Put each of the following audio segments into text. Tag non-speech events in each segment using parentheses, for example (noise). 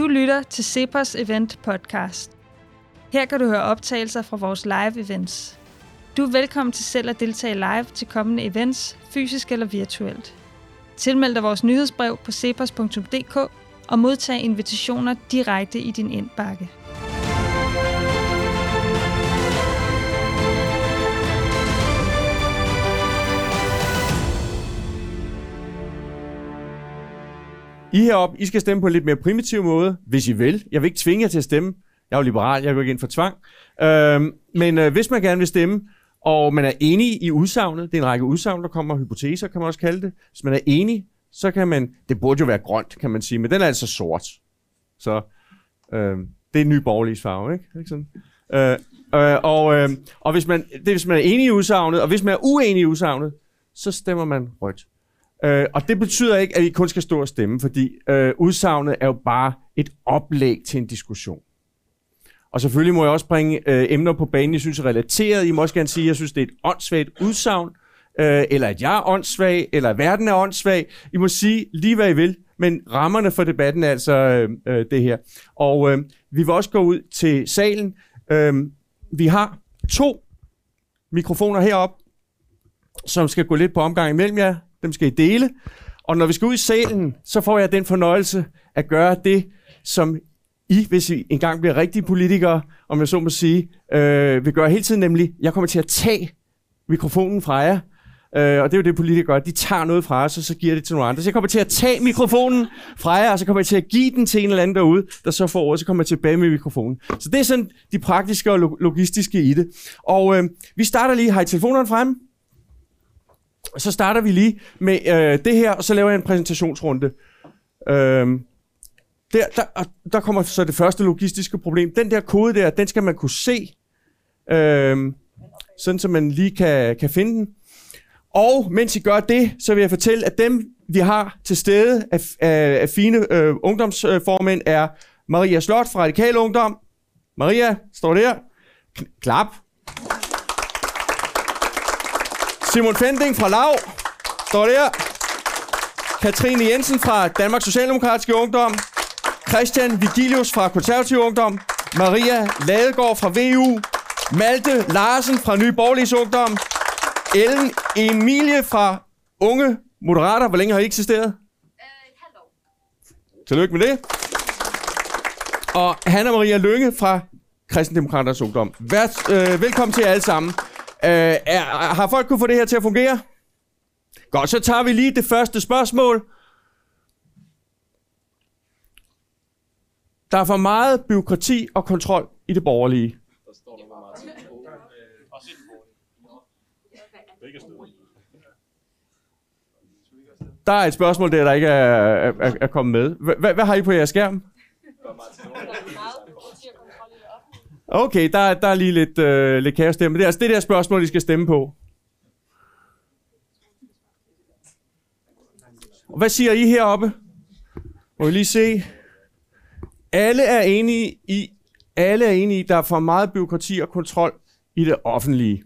Du lytter til Cepos Event Podcast. Her kan du høre optagelser fra vores live events. Du er velkommen til selv at deltage live til kommende events, fysisk eller virtuelt. Tilmeld dig vores nyhedsbrev på cepos.dk og modtag invitationer direkte i din indbakke. I heroppe, I skal stemme på en lidt mere primitiv måde, hvis I vil. Jeg vil ikke tvinge jer til at stemme. Jeg er jo liberal, jeg går ikke ind for tvang. Øhm, men øh, hvis man gerne vil stemme, og man er enig i udsagnet, det er en række udsagn, der kommer, hypoteser kan man også kalde det. Hvis man er enig, så kan man, det burde jo være grønt, kan man sige, men den er altså sort. Så øh, det er en ny borgerlig farve, ikke? ikke sådan? Øh, øh, og, øh, og hvis man, det er, hvis man er enig i udsagnet, og hvis man er uenig i udsagnet, så stemmer man rødt. Øh, og det betyder ikke, at I kun skal stå og stemme, fordi øh, udsagnet er jo bare et oplæg til en diskussion. Og selvfølgelig må jeg også bringe øh, emner på banen, jeg synes er relateret. I må også gerne sige, at jeg synes, det er et åndssvagt udsagn, øh, eller at jeg er åndssvag, eller at verden er åndssvag. I må sige lige, hvad I vil, men rammerne for debatten er altså øh, øh, det her. Og øh, vi vil også gå ud til salen. Øh, vi har to mikrofoner heroppe, som skal gå lidt på omgang imellem jer. Dem skal I dele. Og når vi skal ud i salen, så får jeg den fornøjelse at gøre det, som I, hvis I engang bliver rigtige politikere, om jeg så må sige, øh, vil gøre hele tiden, nemlig, jeg kommer til at tage mikrofonen fra jer, Øh, og det er jo det, politikere gør. De tager noget fra os, og så giver det til nogle andre. Så jeg kommer til at tage mikrofonen fra jer, og så kommer jeg til at give den til en eller anden derude, der så får ordet, så kommer jeg tilbage med mikrofonen. Så det er sådan de praktiske og logistiske i det. Og øh, vi starter lige, har I telefonerne fremme? Så starter vi lige med øh, det her, og så laver jeg en præsentationsrunde. Øh, der, der, der kommer så det første logistiske problem. Den der kode der, den skal man kunne se, øh, sådan så man lige kan, kan finde den. Og mens I gør det, så vil jeg fortælle, at dem, vi har til stede af, af, af fine øh, ungdomsformænd, er Maria Slot fra Radikal Ungdom. Maria, står der. Klap. Simon Fending fra Lav. Står der. Katrine Jensen fra Danmarks Socialdemokratiske Ungdom. Christian Vigilius fra Konservativ Ungdom. Maria Ladegaard fra VU. Malte Larsen fra Nye Borgerlige Ungdom. Ellen Emilie fra Unge Moderater. Hvor længe har I eksisteret? Uh, Tillykke med det. Og Hanna Maria Lønge fra Kristendemokraters Ungdom. Vær, øh, velkommen til jer alle sammen. Øh, er, har folk kunne få det her til at fungere? Godt, så tager vi lige det første spørgsmål. Der er for meget byråkrati og kontrol i det borgerlige. Der er et spørgsmål der, der ikke er, er, er kommet med. Hvad, hvad har I på jeres skærm? Okay, der, der er lige lidt, øh, lidt kaos der. Men det er altså det der spørgsmål, I skal stemme på. Hvad siger I heroppe? Må vi lige se. Alle er enige i, alle er enige i, der er for meget byråkrati og kontrol i det offentlige.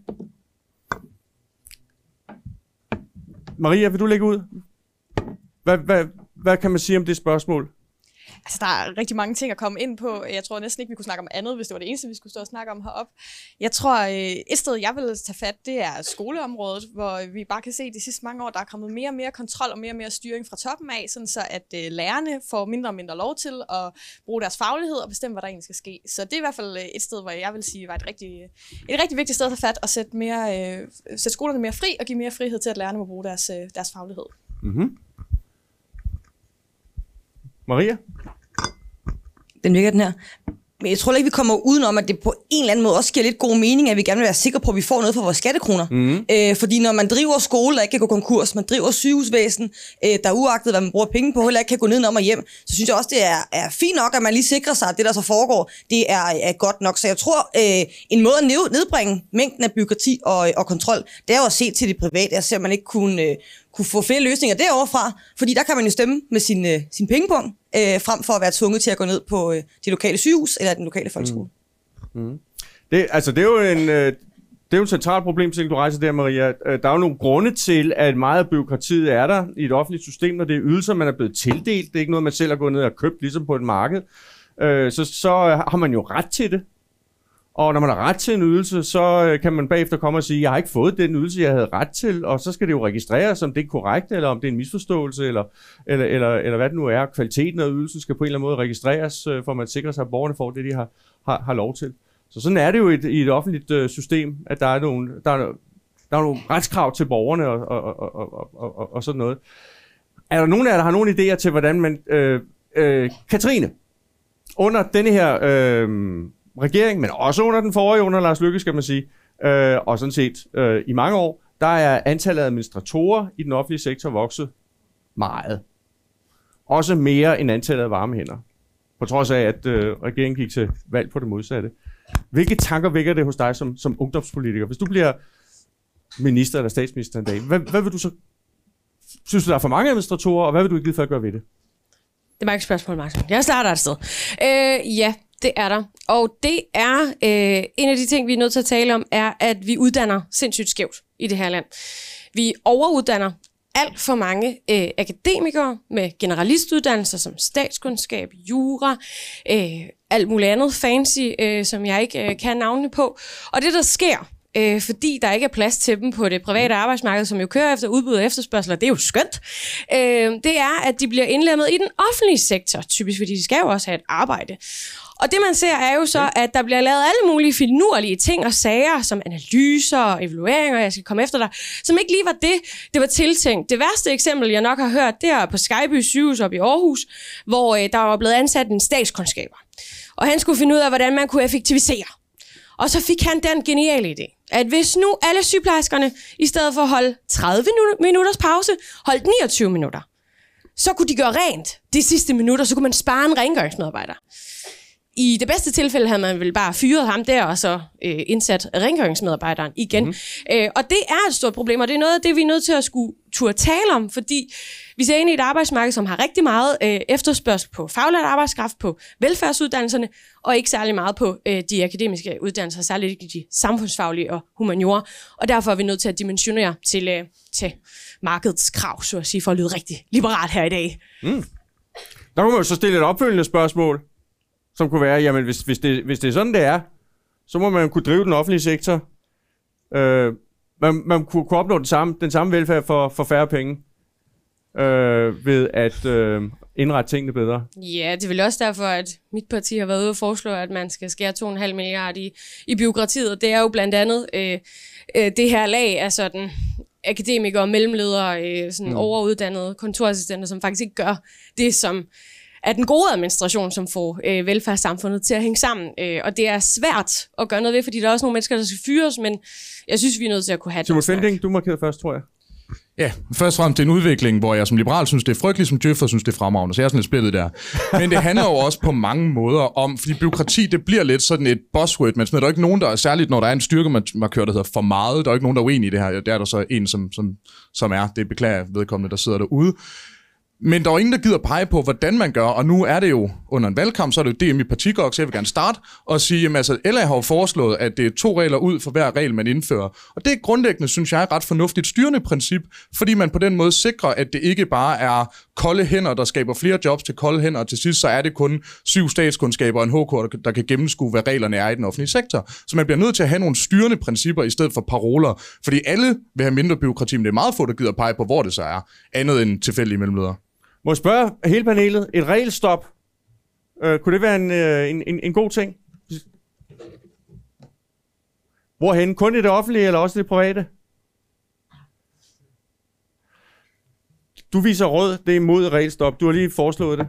Maria, vil du lægge ud? Hvad, hvad, hvad kan man sige om det spørgsmål? Altså, der er rigtig mange ting at komme ind på. Jeg tror næsten ikke, vi kunne snakke om andet, hvis det var det eneste, vi skulle stå og snakke om heroppe. Jeg tror, øh, et sted, jeg vil tage fat, det er skoleområdet, hvor vi bare kan se, at de sidste mange år, der er kommet mere og mere kontrol og mere og mere styring fra toppen af, sådan så at øh, lærerne får mindre og mindre lov til at bruge deres faglighed og bestemme, hvad der egentlig skal ske. Så det er i hvert fald øh, et sted, hvor jeg vil sige, var et rigtig, et rigtig vigtigt sted at tage fat og sætte, mere, øh, sætte skolerne mere fri og give mere frihed til, at lærerne må bruge deres, øh, deres faglighed. Mm-hmm. Maria? Den virker den her. Men jeg tror ikke, vi kommer udenom, at det på en eller anden måde også giver lidt god mening, at vi gerne vil være sikre på, at vi får noget for vores skattekroner. Mm. Øh, fordi når man driver skole, der ikke kan gå konkurs, man driver sygehusvæsen, øh, der er uagtet, hvad man bruger penge på, heller ikke kan gå ned og hjem, så synes jeg også, det er, er fint nok, at man lige sikrer sig, at det, der så foregår, det er, er godt nok. Så jeg tror, øh, en måde at nedbringe mængden af byråkrati og, og kontrol, det er jo at se til det private. Jeg ser, at man ikke kunne, øh, kunne få flere løsninger derovre fra, fordi der kan man jo stemme med sin, øh, sin pengepung, øh, frem for at være tvunget til at gå ned på øh, det lokale sygehus eller den lokale folkeskole. Mm. Mm. Det, altså, det er jo en... Øh, det er jo en central problem, som du rejser der, Maria. Øh, der er jo nogle grunde til, at meget af byråkratiet er der i et offentligt system, når det er ydelser, man er blevet tildelt. Det er ikke noget, man selv har gået ned og købt, ligesom på et marked. Øh, Så, så har man jo ret til det. Og når man har ret til en ydelse, så øh, kan man bagefter komme og sige, jeg har ikke fået den ydelse, jeg havde ret til, og så skal det jo registreres, om det er korrekt, eller om det er en misforståelse, eller, eller, eller, eller hvad det nu er. Kvaliteten af ydelsen skal på en eller anden måde registreres, øh, for at man sikrer sig, at borgerne får det, de har, har, har lov til. Så sådan er det jo i et, i et offentligt øh, system, at der er nogle, der er, der er nogle retskrav til borgerne og, og, og, og, og, og, og sådan noget. Er der nogen af jer, der har nogle idéer til, hvordan man... Øh, øh, Katrine, under denne her øh, regering, men også under den forrige, under Lars Lykke, skal man sige, øh, og sådan set øh, i mange år, der er antallet af administratorer i den offentlige sektor vokset meget. Også mere end antallet af varme hænder. På trods af, at øh, regeringen gik til valg på det modsatte. Hvilke tanker vækker det hos dig som, som ungdomspolitiker? Hvis du bliver minister eller statsminister en dag, hvad, hvad vil du så... Synes du, der er for mange administratorer, og hvad vil du i givet fald gøre ved det? Det er mange spørgsmål, Martin. Jeg starter et sted. Øh, ja, det er der. Og det er øh, en af de ting, vi er nødt til at tale om, er, at vi uddanner sindssygt skævt i det her land. Vi overuddanner alt for mange øh, akademikere med generalistuddannelser som statskundskab, jura, øh, alt muligt andet fancy, øh, som jeg ikke øh, kan navne på. Og det, der sker, øh, fordi der ikke er plads til dem på det private arbejdsmarked, som jo kører efter udbud og efterspørgsel, og det er jo skønt, øh, det er, at de bliver indlemmet i den offentlige sektor, typisk fordi de skal jo også have et arbejde. Og det man ser er jo så, at der bliver lavet alle mulige finurlige ting og sager, som analyser og evalueringer, jeg skal komme efter dig, som ikke lige var det, det var tiltænkt. Det værste eksempel, jeg nok har hørt, det er på Skyby sygehus op i Aarhus, hvor øh, der var blevet ansat en statskundskaber. Og han skulle finde ud af, hvordan man kunne effektivisere. Og så fik han den geniale idé, at hvis nu alle sygeplejerskerne, i stedet for at holde 30 minu- minutters pause, holdt 29 minutter, så kunne de gøre rent de sidste minutter, så kunne man spare en rengøringsmedarbejder. I det bedste tilfælde havde man vel bare fyret ham der, og så øh, indsat rengøringsmedarbejderen igen. Mm-hmm. Øh, og det er et stort problem, og det er noget af det, vi er nødt til at skulle turde tale om, fordi vi ser ind i et arbejdsmarked, som har rigtig meget øh, efterspørgsel på faglært arbejdskraft, på velfærdsuddannelserne, og ikke særlig meget på øh, de akademiske uddannelser, særligt ikke de samfundsfaglige og humaniora. Og derfor er vi nødt til at dimensionere til, øh, til markedets krav, så at sige, for at lyde rigtig liberalt her i dag. Der kunne man jo så stille et opfølgende spørgsmål, som kunne være, jamen hvis, hvis, det, hvis det er sådan, det er, så må man kunne drive den offentlige sektor. Øh, man, man kunne, kunne opnå den samme, den samme velfærd for, for færre penge, øh, ved at øh, indrette tingene bedre. Ja, det er vel også derfor, at mit parti har været ude og foreslå, at man skal skære 2,5 milliarder i, i byråkratiet. Det er jo blandt andet øh, øh, det her lag af sådan akademikere og mellemledere, øh, sådan mm. overuddannede kontorassistenter, som faktisk ikke gør det, som er den gode administration, som får øh, velfærdssamfundet til at hænge sammen. Øh, og det er svært at gøre noget ved, fordi der er også nogle mennesker, der skal fyres, men jeg synes, vi er nødt til at kunne have Simon den snak. Fending, du markerede først, tror jeg. Ja, først og fremmest det er en udvikling, hvor jeg som liberal synes, det er frygteligt, som djøffer synes, det er fremragende. Så jeg er sådan lidt splittet der. Men det handler jo også på mange måder om, fordi byråkrati, det bliver lidt sådan et buzzword, men der er ikke nogen, der er særligt, når der er en styrkemarkør, der hedder for meget, der er ikke nogen, der er uenige i det her. Der er der så en, som, som, som er, det beklager jeg vedkommende, der sidder derude. Men der er ingen, der gider pege på, hvordan man gør, og nu er det jo under en valgkamp, så er det jo DM i partigok, så jeg vil gerne starte og sige, at altså, LA har jo foreslået, at det er to regler ud for hver regel, man indfører. Og det er grundlæggende, synes jeg, et ret fornuftigt styrende princip, fordi man på den måde sikrer, at det ikke bare er kolde hænder, der skaber flere jobs til kolde hænder, og til sidst så er det kun syv statskundskaber og en HK, der, kan gennemskue, hvad reglerne er i den offentlige sektor. Så man bliver nødt til at have nogle styrende principper i stedet for paroler, fordi alle vil have mindre byråkrati, men det er meget få, der gider pege på, hvor det så er, andet end tilfældige mellemledere. Må jeg spørge hele panelet, et regelstop, øh, kunne det være en, øh, en, en, en god ting? Hvorhen? Kun i det offentlige, eller også i det private? Du viser råd, det er imod regelstop. Du har lige foreslået det.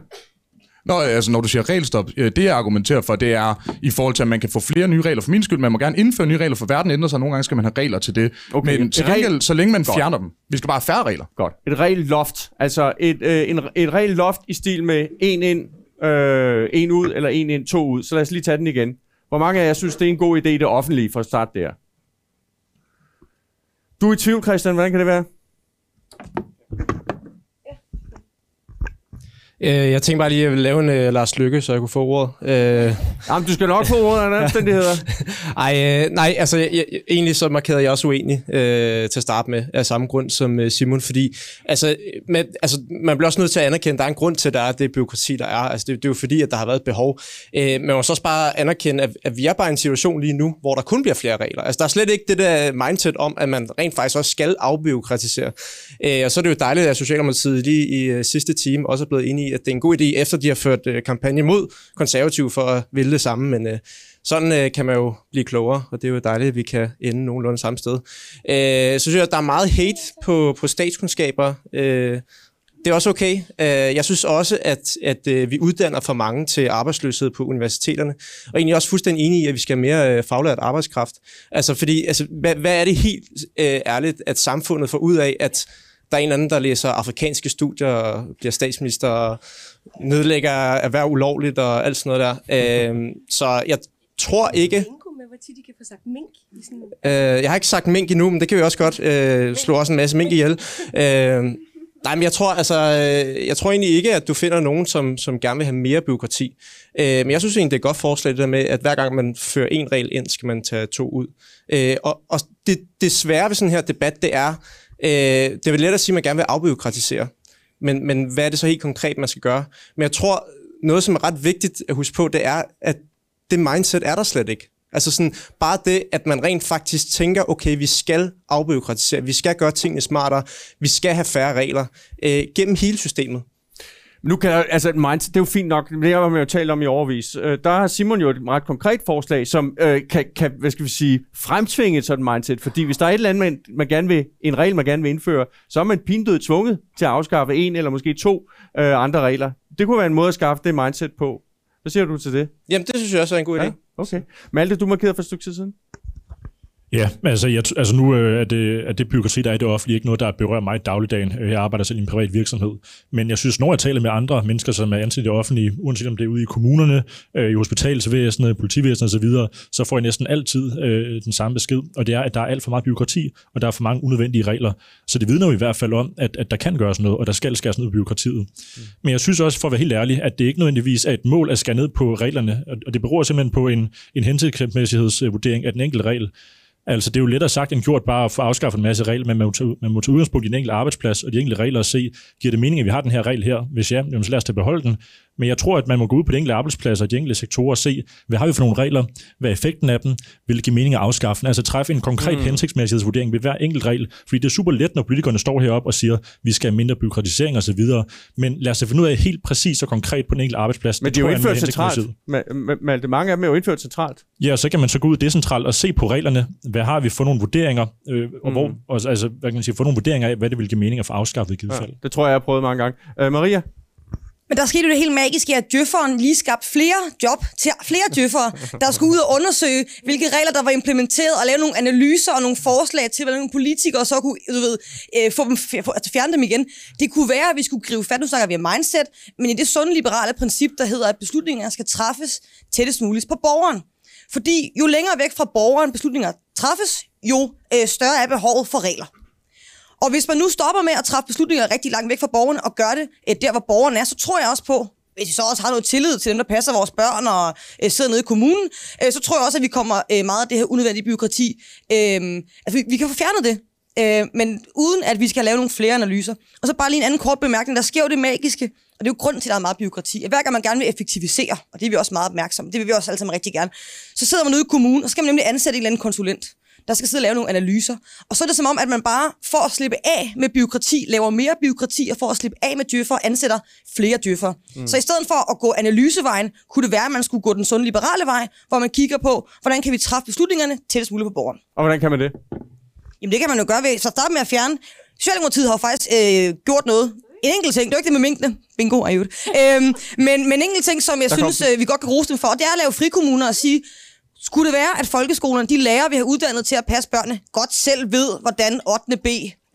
Nå, altså når du siger regelstop, øh, det jeg argumenterer for, det er i forhold til, at man kan få flere nye regler. For min skyld, man må gerne indføre nye regler, for verden ændrer sig, nogle gange skal man have regler til det. Okay, Men til regel- gengæld, så længe man Godt. fjerner dem, vi skal bare have færre regler. Godt. Et regelloft. Altså et, øh, en, et regelloft i stil med en ind, øh, en ud, eller en ind, to ud. Så lad os lige tage den igen. Hvor mange af jer synes, det er en god idé det offentlige for at starte der? Du er i tvivl, Christian. Hvordan kan det være? Øh, jeg tænkte bare lige, at jeg ville lave en uh, Lars Lykke, så jeg kunne få ordet. Øh, Jamen, du skal nok få ordet af (laughs) omstændigheder. ej, øh, nej, altså jeg, jeg, egentlig så markerede jeg også uenig øh, til at starte med, af samme grund som øh, Simon, fordi altså, med, altså, man bliver også nødt til at anerkende, at der er en grund til, at der er det byråkrati, der er. Altså, det, det er jo fordi, at der har været et behov. Øh, men man må så også bare anerkende, at, at vi er bare i en situation lige nu, hvor der kun bliver flere regler. Altså, der er slet ikke det der mindset om, at man rent faktisk også skal afbyråkratisere. Øh, og så er det jo dejligt, at Socialdemokratiet lige i øh, sidste time også er blevet enige i, at det er en god idé, efter de har ført øh, kampagne mod konservative for at ville det samme, men øh, sådan øh, kan man jo blive klogere, og det er jo dejligt, at vi kan ende nogenlunde samme sted. Øh, så synes jeg, at der er meget hate på, på statskundskaber. Øh, det er også okay. Øh, jeg synes også, at, at øh, vi uddanner for mange til arbejdsløshed på universiteterne. Og egentlig også fuldstændig enig i, at vi skal have mere øh, faglært arbejdskraft. Altså, fordi, altså, hvad, hvad er det helt ærligt, at samfundet får ud af, at der er en anden, der læser afrikanske studier og bliver statsminister og nedlægger erhverv ulovligt og alt sådan noget der. Øh, så jeg tror ikke... hvor tit de kan få sagt mink i sådan Øh, jeg har ikke sagt mink endnu, men det kan vi også godt. Øh, slå også en masse mink ihjel. Øh, nej, men jeg tror, altså, øh, jeg tror egentlig ikke, at du finder nogen, som, som gerne vil have mere byråkrati. Øh, men jeg synes egentlig, det er et godt forslag, det der med, at hver gang man fører en regel ind, skal man tage to ud. Øh, og og det, det svære ved sådan her debat, det er, øh, det er vel let at sige, at man gerne vil afbiokratisere, Men, men hvad er det så helt konkret, man skal gøre? Men jeg tror, noget, som er ret vigtigt at huske på, det er, at det mindset er der slet ikke. Altså sådan, bare det, at man rent faktisk tænker, okay, vi skal afbiokratisere, vi skal gøre tingene smartere, vi skal have færre regler øh, gennem hele systemet. Nu kan jeg, altså et mindset, det er jo fint nok, det har man jo talt om i overvis. Øh, der har Simon jo et ret konkret forslag, som øh, kan, kan, hvad skal vi sige, fremtvinge et sådan mindset, fordi hvis der er et eller andet, man, man gerne vil, en regel, man gerne vil indføre, så er man pindød tvunget til at afskaffe en eller måske to øh, andre regler. Det kunne være en måde at skaffe det mindset på. Hvad siger du til det? Jamen, det synes jeg også er en god idé. Ja, okay. Malte, du markerede for et stykke tid siden. Ja, altså, jeg, altså nu øh, er, det, er det byråkrati, der er i det offentlige, ikke noget, der berører mig i dagligdagen. Øh, Jeg arbejder selv i en privat virksomhed. Men jeg synes, når jeg taler med andre mennesker, som er ansat i det offentlige, uanset om det er ude i kommunerne, øh, i hospitalsvæsenet, politivæsenet osv., så får jeg næsten altid øh, den samme besked, og det er, at der er alt for meget byråkrati, og der er for mange unødvendige regler. Så det vidner jo i hvert fald om, at, at der kan gøres noget, og der skal skæres ned på byråkratiet. Mm. Men jeg synes også, for at være helt ærlig, at det ikke nødvendigvis er et mål at skære ned på reglerne, og- og det beror simpelthen på en, en hensigtsmæssighedsvurdering af den enkelte regel. Altså, det er jo lettere sagt end gjort bare at få afskaffet en masse regler, men man må tage, man må tage udgangspunkt i den enkelte arbejdsplads og de enkelte regler og se, giver det mening, at vi har den her regel her? Hvis ja, jamen, så lad os tage beholde den. Men jeg tror, at man må gå ud på de enkelte arbejdspladser og de enkelte sektorer og se, hvad har vi for nogle regler, hvad er effekten af dem, vil det give mening at afskaffe? Altså træffe en konkret mm. hensigtsmæssighedsvurdering ved hver enkelt regel. Fordi det er super let, når politikerne står heroppe og siger, vi skal have mindre byråkratisering osv. Men lad os finde ud af helt præcis og konkret på den enkelte arbejdsplads. Men det er jo indført centralt. Malte, mange af dem er jo indført centralt. Ja, så kan man så gå ud decentralt og se på reglerne. Hvad har vi for nogle vurderinger? Øh, og hvor, og, altså, hvad kan man sige, få nogle vurderinger af, hvad det vil give mening at få afskaffet i givet Ja, fald. det tror jeg, jeg har prøvet mange gange. Uh, Maria? Men der skete jo det helt magiske, at djøfferen lige skabte flere job til flere djøffere, der skulle ud og undersøge, hvilke regler, der var implementeret, og lave nogle analyser og nogle forslag til, hvordan nogle politikere så kunne du ved, øh, få dem, altså fjerne dem igen. Det kunne være, at vi skulle gribe fat, nu snakker vi om mindset, men i det sunde liberale princip, der hedder, at beslutninger skal træffes tættest muligt på borgeren. Fordi jo længere væk fra borgeren beslutninger træffes, jo øh, større er behovet for regler. Og hvis man nu stopper med at træffe beslutninger rigtig langt væk fra borgerne og gør det øh, der, hvor borgerne er, så tror jeg også på, hvis vi så også har noget tillid til dem, der passer vores børn og øh, sidder nede i kommunen, øh, så tror jeg også, at vi kommer øh, meget af det her unødvendige byråkrati. Øh, altså, vi, vi kan få fjernet det, øh, men uden at vi skal lave nogle flere analyser. Og så bare lige en anden kort bemærkning. Der sker jo det magiske, og det er jo grunden til, at der er meget byråkrati. At hver gang man gerne vil effektivisere, og det er vi også meget opmærksomme, det vil vi også alle sammen rigtig gerne, så sidder man ude i kommunen, og så skal man nemlig ansætte en eller anden konsulent der skal sidde og lave nogle analyser. Og så er det som om, at man bare for at slippe af med byråkrati, laver mere byråkrati, og for at slippe af med djøffer, ansætter flere djøffer. Mm. Så i stedet for at gå analysevejen, kunne det være, at man skulle gå den sunde liberale vej, hvor man kigger på, hvordan kan vi træffe beslutningerne tættest muligt på borgeren. Og hvordan kan man det? Jamen det kan man jo gøre ved, så starte med at fjerne. Socialdemokratiet har jo faktisk øh, gjort noget. En enkelt ting, det er jo ikke det med minkene. Bingo, er jo øhm, men, men en enkelt ting, som jeg Der synes, øh, vi godt kan rose dem for, det er at lave frikommuner og sige, skulle det være, at folkeskolerne, de lærer, vi har uddannet til at passe børnene, godt selv ved, hvordan 8. B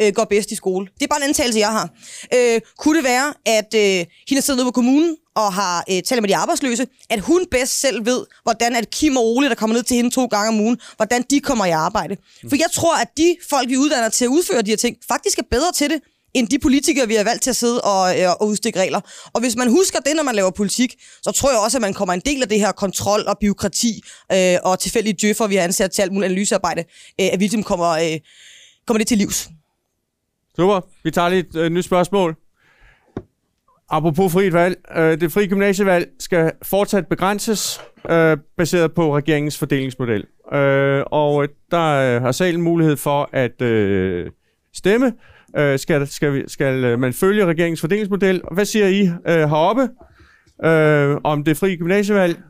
øh, går bedst i skole. Det er bare en antagelse, jeg har. Øh, kunne det være, at øh, hende sidder nede på kommunen og har øh, talt med de arbejdsløse, at hun bedst selv ved, hvordan at Kim og Ole, der kommer ned til hende to gange om ugen, hvordan de kommer i arbejde. For jeg tror, at de folk, vi uddanner til at udføre de her ting, faktisk er bedre til det, end de politikere, vi har valgt til at sidde og, øh, og udstikke regler. Og hvis man husker det, når man laver politik, så tror jeg også, at man kommer en del af det her kontrol og byråkrati øh, og tilfældige djøffer, vi har ansat til alt muligt analysearbejde, øh, at vi ligesom kommer, øh, kommer det til livs. Super. Vi tager lige et øh, nyt spørgsmål. Apropos frit valg. Øh, det frie gymnasievalg skal fortsat begrænses, øh, baseret på regeringens fordelingsmodel. Øh, og der øh, har salen mulighed for at øh, stemme. Øh, skal, skal, skal øh, man følge regeringens fordelingsmodel? Hvad siger I øh, heroppe øh, om det frie gymnasievalg?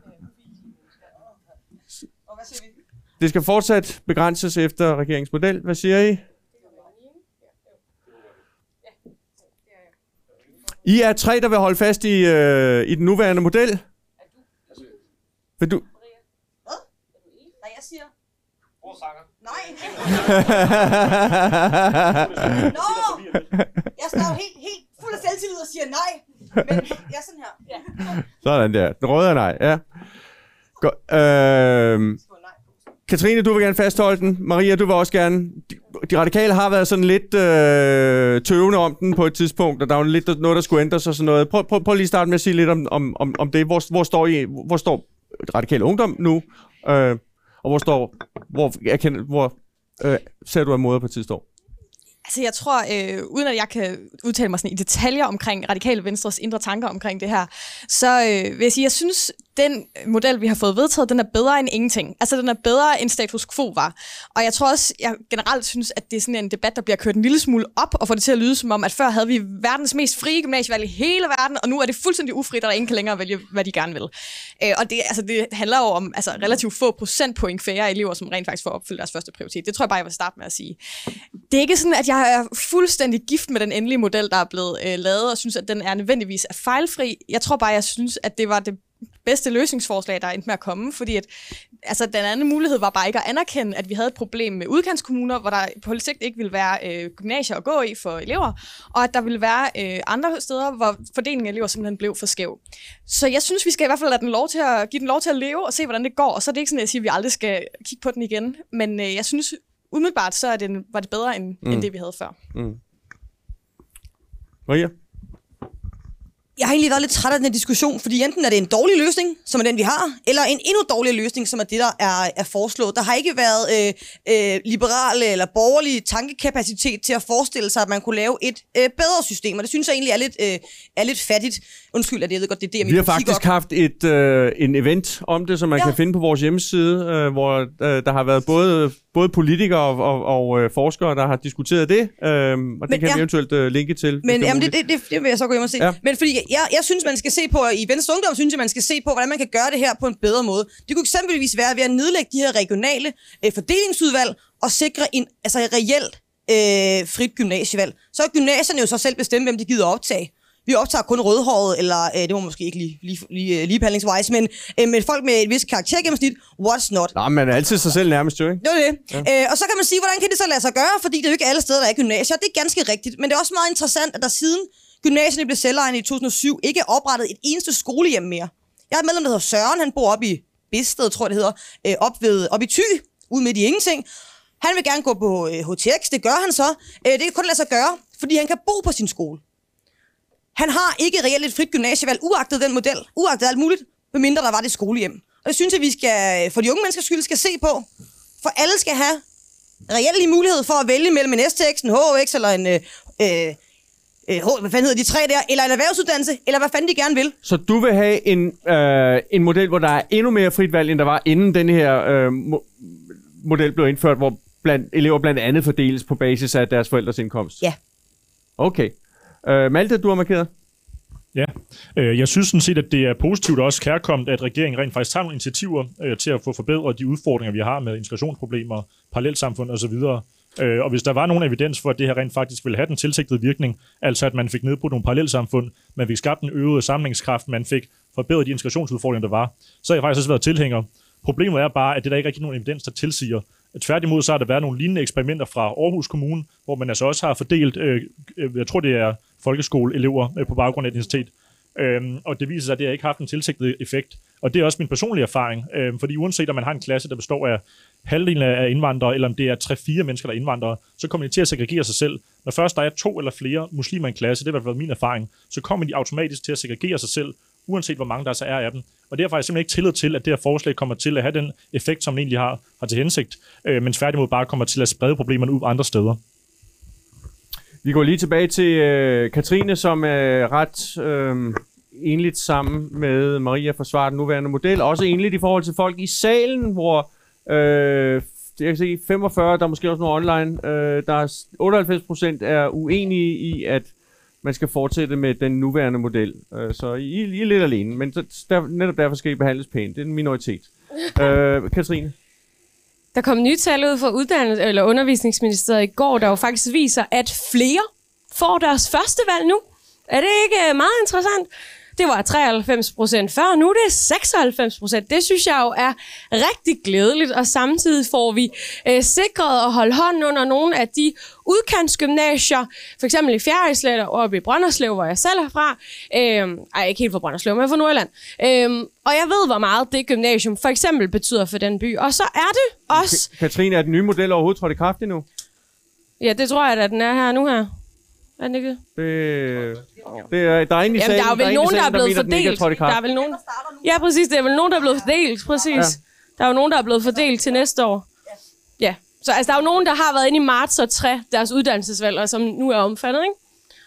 Det skal fortsat begrænses efter regeringens model. Hvad siger I? I er tre, der vil holde fast i, øh, i den nuværende model. Vil du? Nej, jeg siger... Nej. (laughs) Nå! Jeg står helt, helt fuld af selvtillid og siger nej. Men jeg er sådan her. Ja. Sådan der. Den røde er nej, ja. Godt. Øh, Katrine, du vil gerne fastholde den. Maria, du vil også gerne. De, de radikale har været sådan lidt øh, tøvende om den på et tidspunkt, og der er jo lidt noget, der skulle ændres og sådan noget. Prøv, prøv, prøv lige at starte med at sige lidt om, om, om, om det. Hvor, hvor, står I, hvor står radikale ungdom nu? Øh, og hvor står, hvor, erkend, hvor øh, ser du af Moderpartiet står? Altså jeg tror, øh, uden at jeg kan udtale mig sådan i detaljer omkring Radikale Venstres indre tanker omkring det her, så øh, vil jeg sige, jeg synes, den model, vi har fået vedtaget, den er bedre end ingenting. Altså, den er bedre end status quo var. Og jeg tror også, jeg generelt synes, at det er sådan en debat, der bliver kørt en lille smule op, og får det til at lyde som om, at før havde vi verdens mest frie gymnasievalg i hele verden, og nu er det fuldstændig ufrit, og der ingen kan længere vælge, hvad de gerne vil. Øh, og det, altså, det handler jo om altså, relativt få procentpoint færre elever, som rent faktisk får opfyldt deres første prioritet. Det tror jeg bare, jeg vil starte med at sige. Det er ikke sådan, at jeg er fuldstændig gift med den endelige model, der er blevet øh, lavet, og synes, at den er nødvendigvis er fejlfri. Jeg tror bare, jeg synes, at det var det bedste løsningsforslag, der er endt med at komme, fordi at, altså, den anden mulighed var bare ikke at anerkende, at vi havde et problem med udkantskommuner, hvor der på sigt ikke ville være øh, gymnasier at gå i for elever, og at der ville være øh, andre steder, hvor fordelingen af elever simpelthen blev for skæv. Så jeg synes, vi skal i hvert fald lade den lov til at, give den lov til at leve og se, hvordan det går, og så er det ikke sådan, at jeg siger, at vi aldrig skal kigge på den igen, men øh, jeg synes umiddelbart, så er det, var det bedre end, mm. end det, vi havde før. Mm. Maria? Jeg har egentlig været lidt træt af den her diskussion, fordi enten er det en dårlig løsning, som er den, vi har, eller en endnu dårligere løsning, som er det, der er, er foreslået. Der har ikke været øh, øh, liberale eller borgerlige tankekapacitet til at forestille sig, at man kunne lave et øh, bedre system, og det synes jeg egentlig er lidt, øh, er lidt fattigt. Undskyld, at jeg ved godt, det er det, jeg Vi har faktisk op. haft et, øh, en event om det, som man ja. kan finde på vores hjemmeside, øh, hvor øh, der har været både, både politikere og, og, og øh, forskere, der har diskuteret det, øh, og Men, det kan ja. vi eventuelt øh, linke til. Men jamen, det, det, det, det vil jeg så gå hjem og se. Ja. Men fordi jeg, jeg synes, man skal se på, i Venstre Ungdom synes jeg, man skal se på, hvordan man kan gøre det her på en bedre måde. Det kunne eksempelvis være ved at nedlægge de her regionale øh, fordelingsudvalg og sikre en altså reelt øh, frit gymnasievalg. Så er gymnasierne jo så selv bestemme, hvem de gider optage. Vi optager kun rødhåret, eller øh, det var måske ikke lige, lige, lige, øh, ligebehandlingsvejs, men øh, med folk med et vist karaktergennemsnit, what's not? Nej, er altid sig selv nærmest jo, ikke? Det er det. Ja. Øh, og så kan man sige, hvordan kan det så lade sig gøre? Fordi det er jo ikke alle steder, der er gymnasier. Det er ganske rigtigt. Men det er også meget interessant, at der siden gymnasierne blev selvejende i 2007, ikke er oprettet et eneste skolehjem mere. Jeg har et medlem, der hedder Søren. Han bor op i Bisted, tror jeg det hedder, øh, op, ved, op i Thy, ude midt i ingenting. Han vil gerne gå på øh, HTX, det gør han så. Øh, det kan kun lade sig gøre, fordi han kan bo på sin skole. Han har ikke reelt et frit gymnasievalg, uagtet den model, uagtet alt muligt, medmindre der var det skolehjem. Og det synes jeg, vi skal, for de unge menneskers skyld, skal se på. For alle skal have reelle mulighed for at vælge mellem en STX, en HX eller en... Øh, øh, hvad fanden hedder de tre der, eller en erhvervsuddannelse, eller hvad fanden de gerne vil. Så du vil have en, øh, en model, hvor der er endnu mere frit valg, end der var inden den her øh, mo- model blev indført, hvor blandt, elever blandt andet fordeles på basis af deres forældres indkomst? Ja. Okay. Øh, Malte, du har markeret? Ja, øh, jeg synes sådan set, at det er positivt og også kærkommet, at regeringen rent faktisk tager nogle initiativer øh, til at få forbedret de udfordringer, vi har med integrationsproblemer, parallelsamfund osv. Øh, og hvis der var nogen evidens for, at det her rent faktisk ville have den tilsigtede virkning, altså at man fik nedbrudt nogle parallelsamfund, man fik skabt en øget samlingskraft, man fik forbedret de integrationsudfordringer, der var, så har jeg faktisk også været tilhænger. Problemet er bare, at det der ikke rigtig nogen evidens, der tilsiger. Tværtimod så har der været nogle lignende eksperimenter fra Aarhus Kommune, hvor man altså også har fordelt, øh, jeg tror det er folkeskoleelever øh, på baggrund af etnicitet. Øhm, og det viser sig, at det har ikke haft en tilsigtet effekt. Og det er også min personlige erfaring, øhm, fordi uanset om man har en klasse, der består af halvdelen af indvandrere, eller om det er 3-4 mennesker, der er indvandrere, så kommer de til at segregere sig selv. Når først der er to eller flere muslimer i en klasse, det har i hvert fald været min erfaring, så kommer de automatisk til at segregere sig selv, uanset hvor mange der så er af dem. Og derfor har jeg simpelthen ikke tillid til, at det her forslag kommer til at have den effekt, som den egentlig har, har til hensigt, øh, men tværtimod bare kommer til at sprede problemerne ud andre steder. Vi går lige tilbage til øh, Katrine, som er ret øh, enligt sammen med Maria forsvarer den nuværende model. Også enligt i forhold til folk i salen, hvor øh, jeg kan se 45, der er måske også nogle online, øh, der er 98 procent er uenige i, at man skal fortsætte med den nuværende model. Øh, så I, I er lidt alene, men så, der, netop derfor skal I behandles pænt. Det er en minoritet. (laughs) øh, Katrine? Der kom nye tal ud fra uddannelse, eller undervisningsministeriet i går, der jo faktisk viser, at flere får deres første valg nu. Er det ikke meget interessant? Det var 93 procent før, nu er det 96 procent. Det synes jeg jo er rigtig glædeligt, og samtidig får vi øh, sikret at holde hånden under nogle af de udkantsgymnasier, for eksempel i Fjerdislet og oppe i Brønderslev, hvor jeg selv er fra. Øh, ej, ikke helt fra Brønderslev, men fra Nordjylland. Øh, og jeg ved, hvor meget det gymnasium for eksempel betyder for den by. Og så er det også... Katrine, er den nye model overhovedet trådt i kraft endnu? Ja, det tror jeg, at den er her nu her. Er den ikke det? Det, det er, der er ingen i Jamen, salen, der er jo vel nogen, der er blevet fordelt. Der er vel nogen... Ja, præcis. Det er vel nogen, der er blevet fordelt. Præcis. Ja. Der er jo nogen, der er blevet fordelt til næste år. Ja. Så altså, der er jo nogen, der har været inde i marts og 3 deres uddannelsesvalg, og som nu er omfattet, ikke?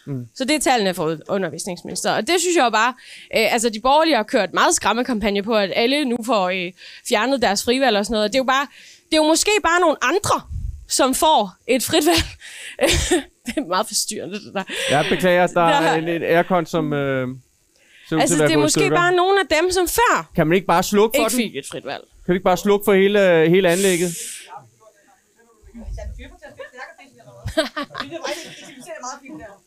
Mm. Så det er tallene for undervisningsminister. Og det synes jeg jo bare, øh, altså de borgerlige har kørt meget skræmmekampagne på, at alle nu får øh, fjernet deres frivalg og sådan noget. Det er jo bare, det er jo måske bare nogle andre, som får et frit valg. (laughs) (laughs) det er meget forstyrrende, det der. Jeg beklager, der er en, en aircon, som øh, Altså, det er måske stykker. bare nogle af dem, som før Kan man ikke bare slukke for ikke den? fik et frit valg. Kan du ikke bare slukke for hele, hele anlægget?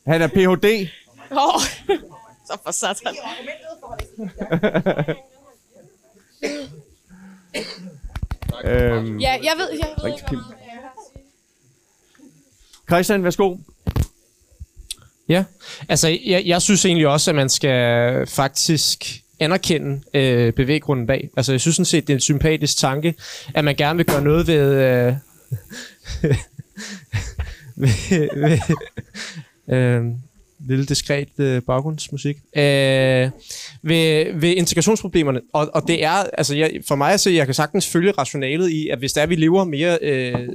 Han er Ph.D. Oh. (laughs) Så for satan. øhm, Ja, jeg ved... Jeg ved til Kim. Christian, værsgo. Ja, altså jeg, jeg synes egentlig også, at man skal faktisk anerkende øh, bevæggrunden bag. Altså jeg synes sådan set, det er en sympatisk tanke, at man gerne vil gøre noget ved... Øh, (laughs) ved, ved øh, lille diskret øh, baggrundsmusik. Øh, ved, ved integrationsproblemerne. Og, og det er, altså jeg, for mig at se, jeg kan sagtens følge rationalet i, at hvis der vi lever mere øh,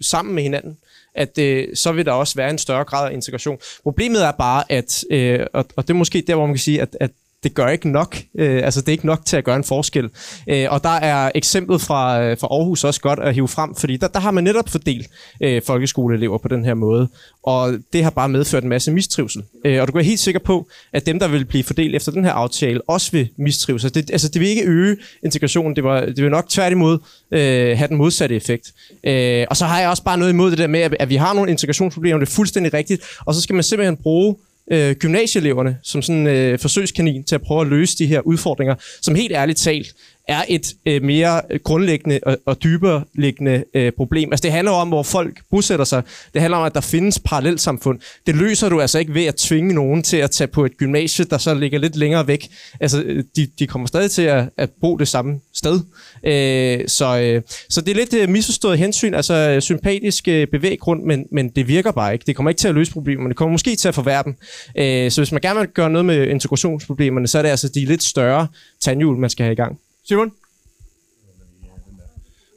sammen med hinanden, at øh, så vil der også være en større grad af integration. Problemet er bare, at, øh, og, og det er måske der, hvor man kan sige, at, at det gør ikke nok. Øh, altså, det er ikke nok til at gøre en forskel. Øh, og der er eksemplet fra, øh, fra Aarhus også godt at hive frem, fordi der, der har man netop fordelt øh, folkeskoleelever på den her måde. Og det har bare medført en masse mistrivsel. Øh, og du kan være helt sikker på, at dem, der vil blive fordelt efter den her aftale, også vil mistrives. Altså, det, altså, det vil ikke øge integrationen. Det, var, det vil nok tværtimod øh, have den modsatte effekt. Øh, og så har jeg også bare noget imod det der med, at, at vi har nogle integrationsproblemer. Det er fuldstændig rigtigt. Og så skal man simpelthen bruge øh, gymnasieeleverne som sådan en øh, forsøgskanin til at prøve at løse de her udfordringer, som helt ærligt talt er et øh, mere grundlæggende og, og dybere liggende øh, problem. Altså det handler om, hvor folk bosætter sig. Det handler om, at der findes parallelsamfund. Det løser du altså ikke ved at tvinge nogen til at tage på et gymnasie, der så ligger lidt længere væk. Altså øh, de, de kommer stadig til at, at bo det samme sted. Øh, så, øh, så det er lidt øh, misforstået hensyn, altså øh, sympatisk øh, bevæggrund, men, men det virker bare ikke. Det kommer ikke til at løse problemerne. Det kommer måske til at forværre dem. Øh, så hvis man gerne vil gøre noget med integrationsproblemerne, så er det altså de lidt større tandhjul, man skal have i gang. Simon?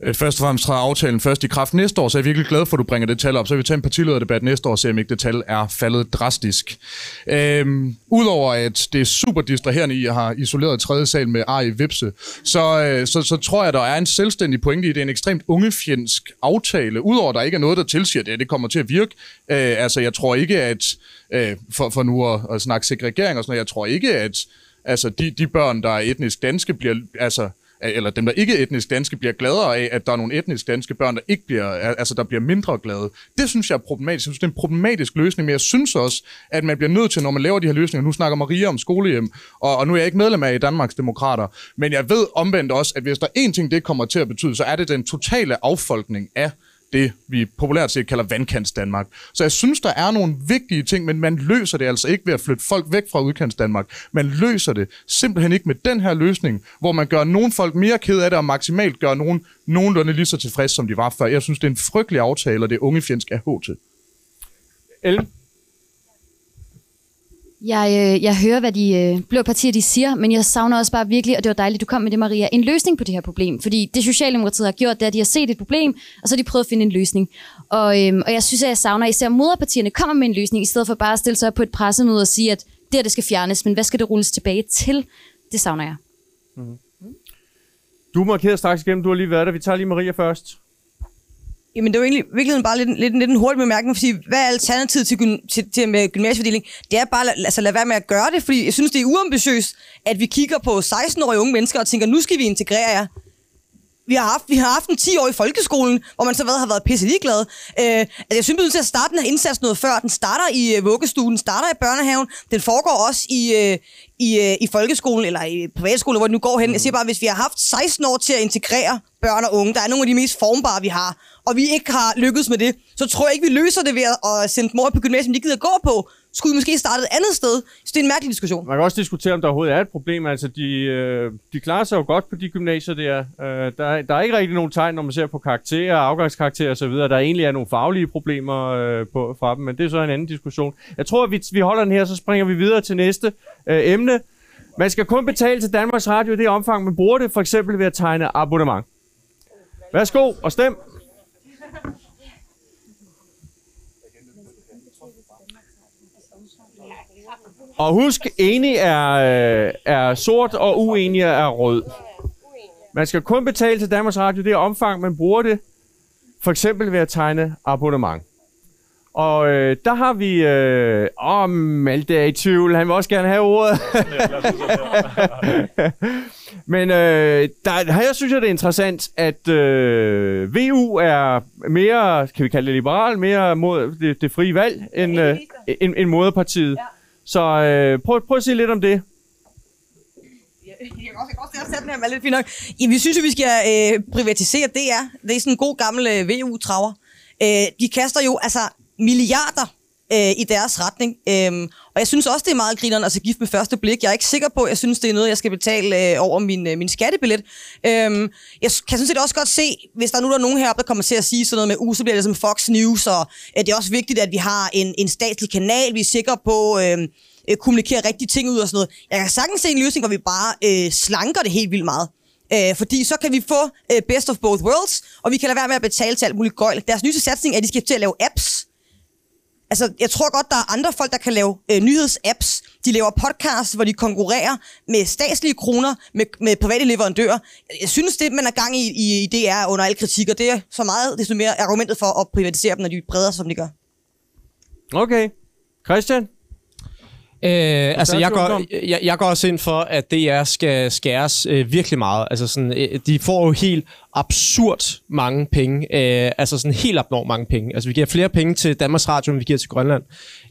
Øh, først og fremmest træder aftalen først i kraft næste år, så jeg er virkelig glad for, at du bringer det tal op. Så vil vi tage en partilederdebat næste år og se, om ikke det tal er faldet drastisk. Øhm, Udover at det er super distraherende, I har isoleret tredje sal med Ari Vipse, så, øh, så, så tror jeg, der er en selvstændig pointe i, det er en ekstremt ungefjendsk aftale. Udover at der ikke er noget, der tilsiger, at det, det kommer til at virke. Øh, altså, jeg tror ikke, at øh, for, for nu at, at snakke segregering og sådan noget, jeg tror ikke, at altså, de, de børn, der er etnisk danske, bliver... Altså, eller dem, der ikke er etnisk danske, bliver gladere af, at der er nogle etnisk danske børn, der ikke bliver, altså der bliver mindre glade. Det synes jeg er problematisk. Jeg synes, det er en problematisk løsning, men jeg synes også, at man bliver nødt til, når man laver de her løsninger, nu snakker Maria om skolehjem, og, og nu er jeg ikke medlem af i Danmarks Demokrater, men jeg ved omvendt også, at hvis der er én ting, det kommer til at betyde, så er det den totale affolkning af det, vi populært set kalder vandkants Danmark. Så jeg synes, der er nogle vigtige ting, men man løser det altså ikke ved at flytte folk væk fra udkants Danmark. Man løser det simpelthen ikke med den her løsning, hvor man gør nogle folk mere ked af det, og maksimalt gør nogen nogenlunde lige så tilfredse, som de var før. Jeg synes, det er en frygtelig aftale, og det unge fjendsk er HT. Ellen? Jeg, øh, jeg hører, hvad de øh, blå partier de siger, men jeg savner også bare virkelig, og det var dejligt, du kom med det, Maria, en løsning på det her problem. Fordi det Socialdemokratiet har gjort, det er, at de har set et problem, og så har de prøvet at finde en løsning. Og, øh, og jeg synes, at jeg savner, at især moderpartierne kommer med en løsning, i stedet for bare at stille sig op på et pressemøde og sige, at det her det skal fjernes, men hvad skal det rulles tilbage til? Det savner jeg. Mm-hmm. Du markerer straks igennem, du har lige været der. Vi tager lige Maria først. Jamen, det var egentlig virkelig bare lidt, lidt, lidt en hurtig bemærkning, fordi hvad er alternativet til, gym, til, til med gymnasiefordeling? Det er bare at altså, lade være med at gøre det, fordi jeg synes, det er uambitiøst, at vi kigger på 16-årige unge mennesker og tænker, nu skal vi integrere jer. Vi har haft, vi har haft en 10 år i folkeskolen, hvor man så hvad, har været pisse ligeglad. Øh, altså, jeg synes, vi er nødt til at starte den her indsats noget før. Den starter i øh, vuggestuen, den starter i børnehaven, den foregår også i, øh, i, øh, i folkeskolen eller i privatskolen, hvor den nu går hen. Jeg siger bare, hvis vi har haft 16 år til at integrere børn og unge, der er nogle af de mest formbare, vi har, og vi ikke har lykkedes med det, så tror jeg ikke, vi løser det ved at sende dem over på gymnasiet, de gider gå på. Skulle vi måske starte et andet sted? Så det er en mærkelig diskussion. Man kan også diskutere, om der overhovedet er et problem. Altså, de, øh, de klarer sig jo godt på de gymnasier der. Øh, der, er- der er ikke rigtig nogen tegn, når man ser på karakterer, afgangskarakterer osv., der egentlig er nogle faglige problemer øh, på, fra dem, men det er så en anden diskussion. Jeg tror, at vi, vi holder den her, så springer vi videre til næste øh, emne. Man skal kun betale til Danmarks Radio i det omfang, man bruger det, for eksempel ved at tegne abonnement. Værsgo og stem. Og husk, enig er, øh, er sort, og uenig er rød. Man skal kun betale til Danmarks Radio det omfang, man bruger det. For eksempel ved at tegne abonnement. Og øh, der har vi... Øh, åh, Malte er i tvivl. Han vil også gerne have ordet. (laughs) Men øh, der, her synes jeg, det er interessant, at øh, VU er mere, kan vi kalde det liberal, mere mod det, det frie valg, end, øh, end, end moderpartiet. Ja. Så øh, prøv, prøv at sige lidt om det. Jeg kan også, jeg kan også sætte den her lidt fint nok. Ja, vi synes jo, vi skal øh, privatisere DR. Det er sådan en god gammel øh, VU-traver. Øh, de kaster jo altså milliarder øh, i deres retning. Øhm, og jeg synes også, det er meget grineren altså gift med første blik. Jeg er ikke sikker på, jeg synes, det er noget, jeg skal betale øh, over min, øh, min skattebillet. Øhm, jeg kan sådan set også godt se, hvis der nu er nogen heroppe, der kommer til at sige sådan noget med, uh, så bliver det som Fox News, og øh, det er også vigtigt, at vi har en, en statslig kanal, vi er sikre på... Øhm, øh, øh, kommunikere rigtige ting ud og sådan noget. Jeg kan sagtens se en løsning, hvor vi bare øh, slanker det helt vildt meget. Øh, fordi så kan vi få øh, best of both worlds, og vi kan lade være med at betale til alt muligt gøjl. Deres nyeste satsning er, at de skal til at lave apps. Altså, jeg tror godt, der er andre folk, der kan lave øh, nyhedsapps. De laver podcasts, hvor de konkurrerer med statslige kroner, med, med private leverandører. Jeg synes, det, man er gang i, i, i det er under al kritik, og det er så meget, desto mere argumentet for at privatisere dem, når de breder som de gør. Okay. Christian? Øh, altså, jeg går, jeg, jeg går også ind for, at DR skal skæres øh, virkelig meget. Altså, sådan, øh, de får jo helt absurd mange penge. Øh, altså sådan helt abnormt mange penge. Altså, vi giver flere penge til Danmarks Radio, end vi giver til Grønland.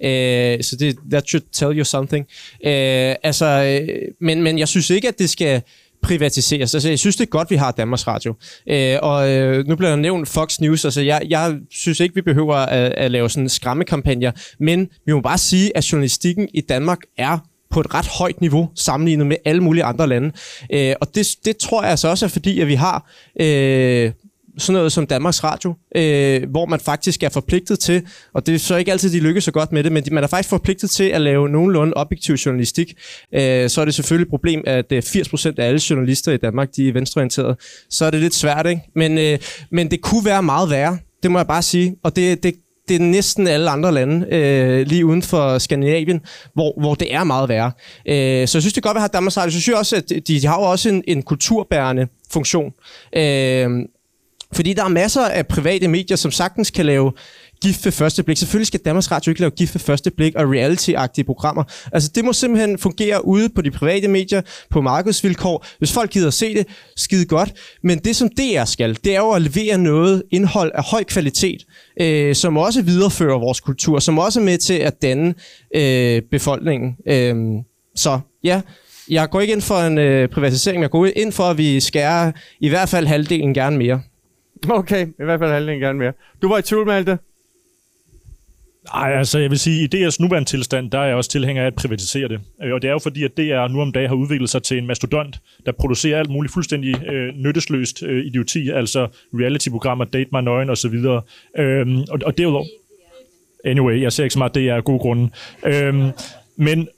Øh, så det, that should tell you something. Øh, altså, øh, men, men jeg synes ikke, at det skal privatiseres. Altså, jeg synes, det er godt, vi har Danmarks Radio. Øh, og øh, nu bliver der nævnt Fox News. Altså, jeg, jeg synes ikke, vi behøver at, at lave sådan skræmmekampagner, men vi må bare sige, at journalistikken i Danmark er på et ret højt niveau sammenlignet med alle mulige andre lande. Øh, og det, det tror jeg altså også er fordi, at vi har øh, sådan noget som Danmarks Radio, øh, hvor man faktisk er forpligtet til, og det er så ikke altid, de lykkes så godt med det, men de- man er faktisk forpligtet til at lave nogenlunde objektiv journalistik. Øh, så er det selvfølgelig et problem, at øh, 80% af alle journalister i Danmark, de er venstreorienterede. Så er det lidt svært, ikke? Men, øh, men det kunne være meget værre, det må jeg bare sige. Og det, det, det er næsten alle andre lande, øh, lige uden for Skandinavien, hvor, hvor det er meget værre. Øh, så jeg synes, det er godt, at vi har Danmarks Radio. Jeg synes også, at de, de har jo også en, en kulturbærende funktion. Øh, fordi der er masser af private medier, som sagtens kan lave gift ved første blik. Selvfølgelig skal Danmarks Radio ikke lave gift ved første blik og reality-agtige programmer. Altså det må simpelthen fungere ude på de private medier, på markedsvilkår. Hvis folk gider at se det, skide godt. Men det som DR skal, det er jo at levere noget indhold af høj kvalitet, øh, som også viderefører vores kultur, som også er med til at danne øh, befolkningen. Øh, så ja, jeg går ikke ind for en øh, privatisering, men jeg går ind for, at vi skærer i hvert fald halvdelen gerne mere. (laughs) Okay, i hvert fald halvdelen gerne mere. Du var i tvivl, Malte? Nej, altså jeg vil sige, i DR's nuværende tilstand, der er jeg også tilhænger af at privatisere det. Øh, og det er jo fordi, at DR nu om dagen har udviklet sig til en mastodont, der producerer alt muligt fuldstændig øh, nyttesløst øh, idioti, altså reality-programmer, Date My Nøgen osv. Øhm, og, og derudover... Anyway, jeg ser ikke så meget DR af gode grunde. Øhm, men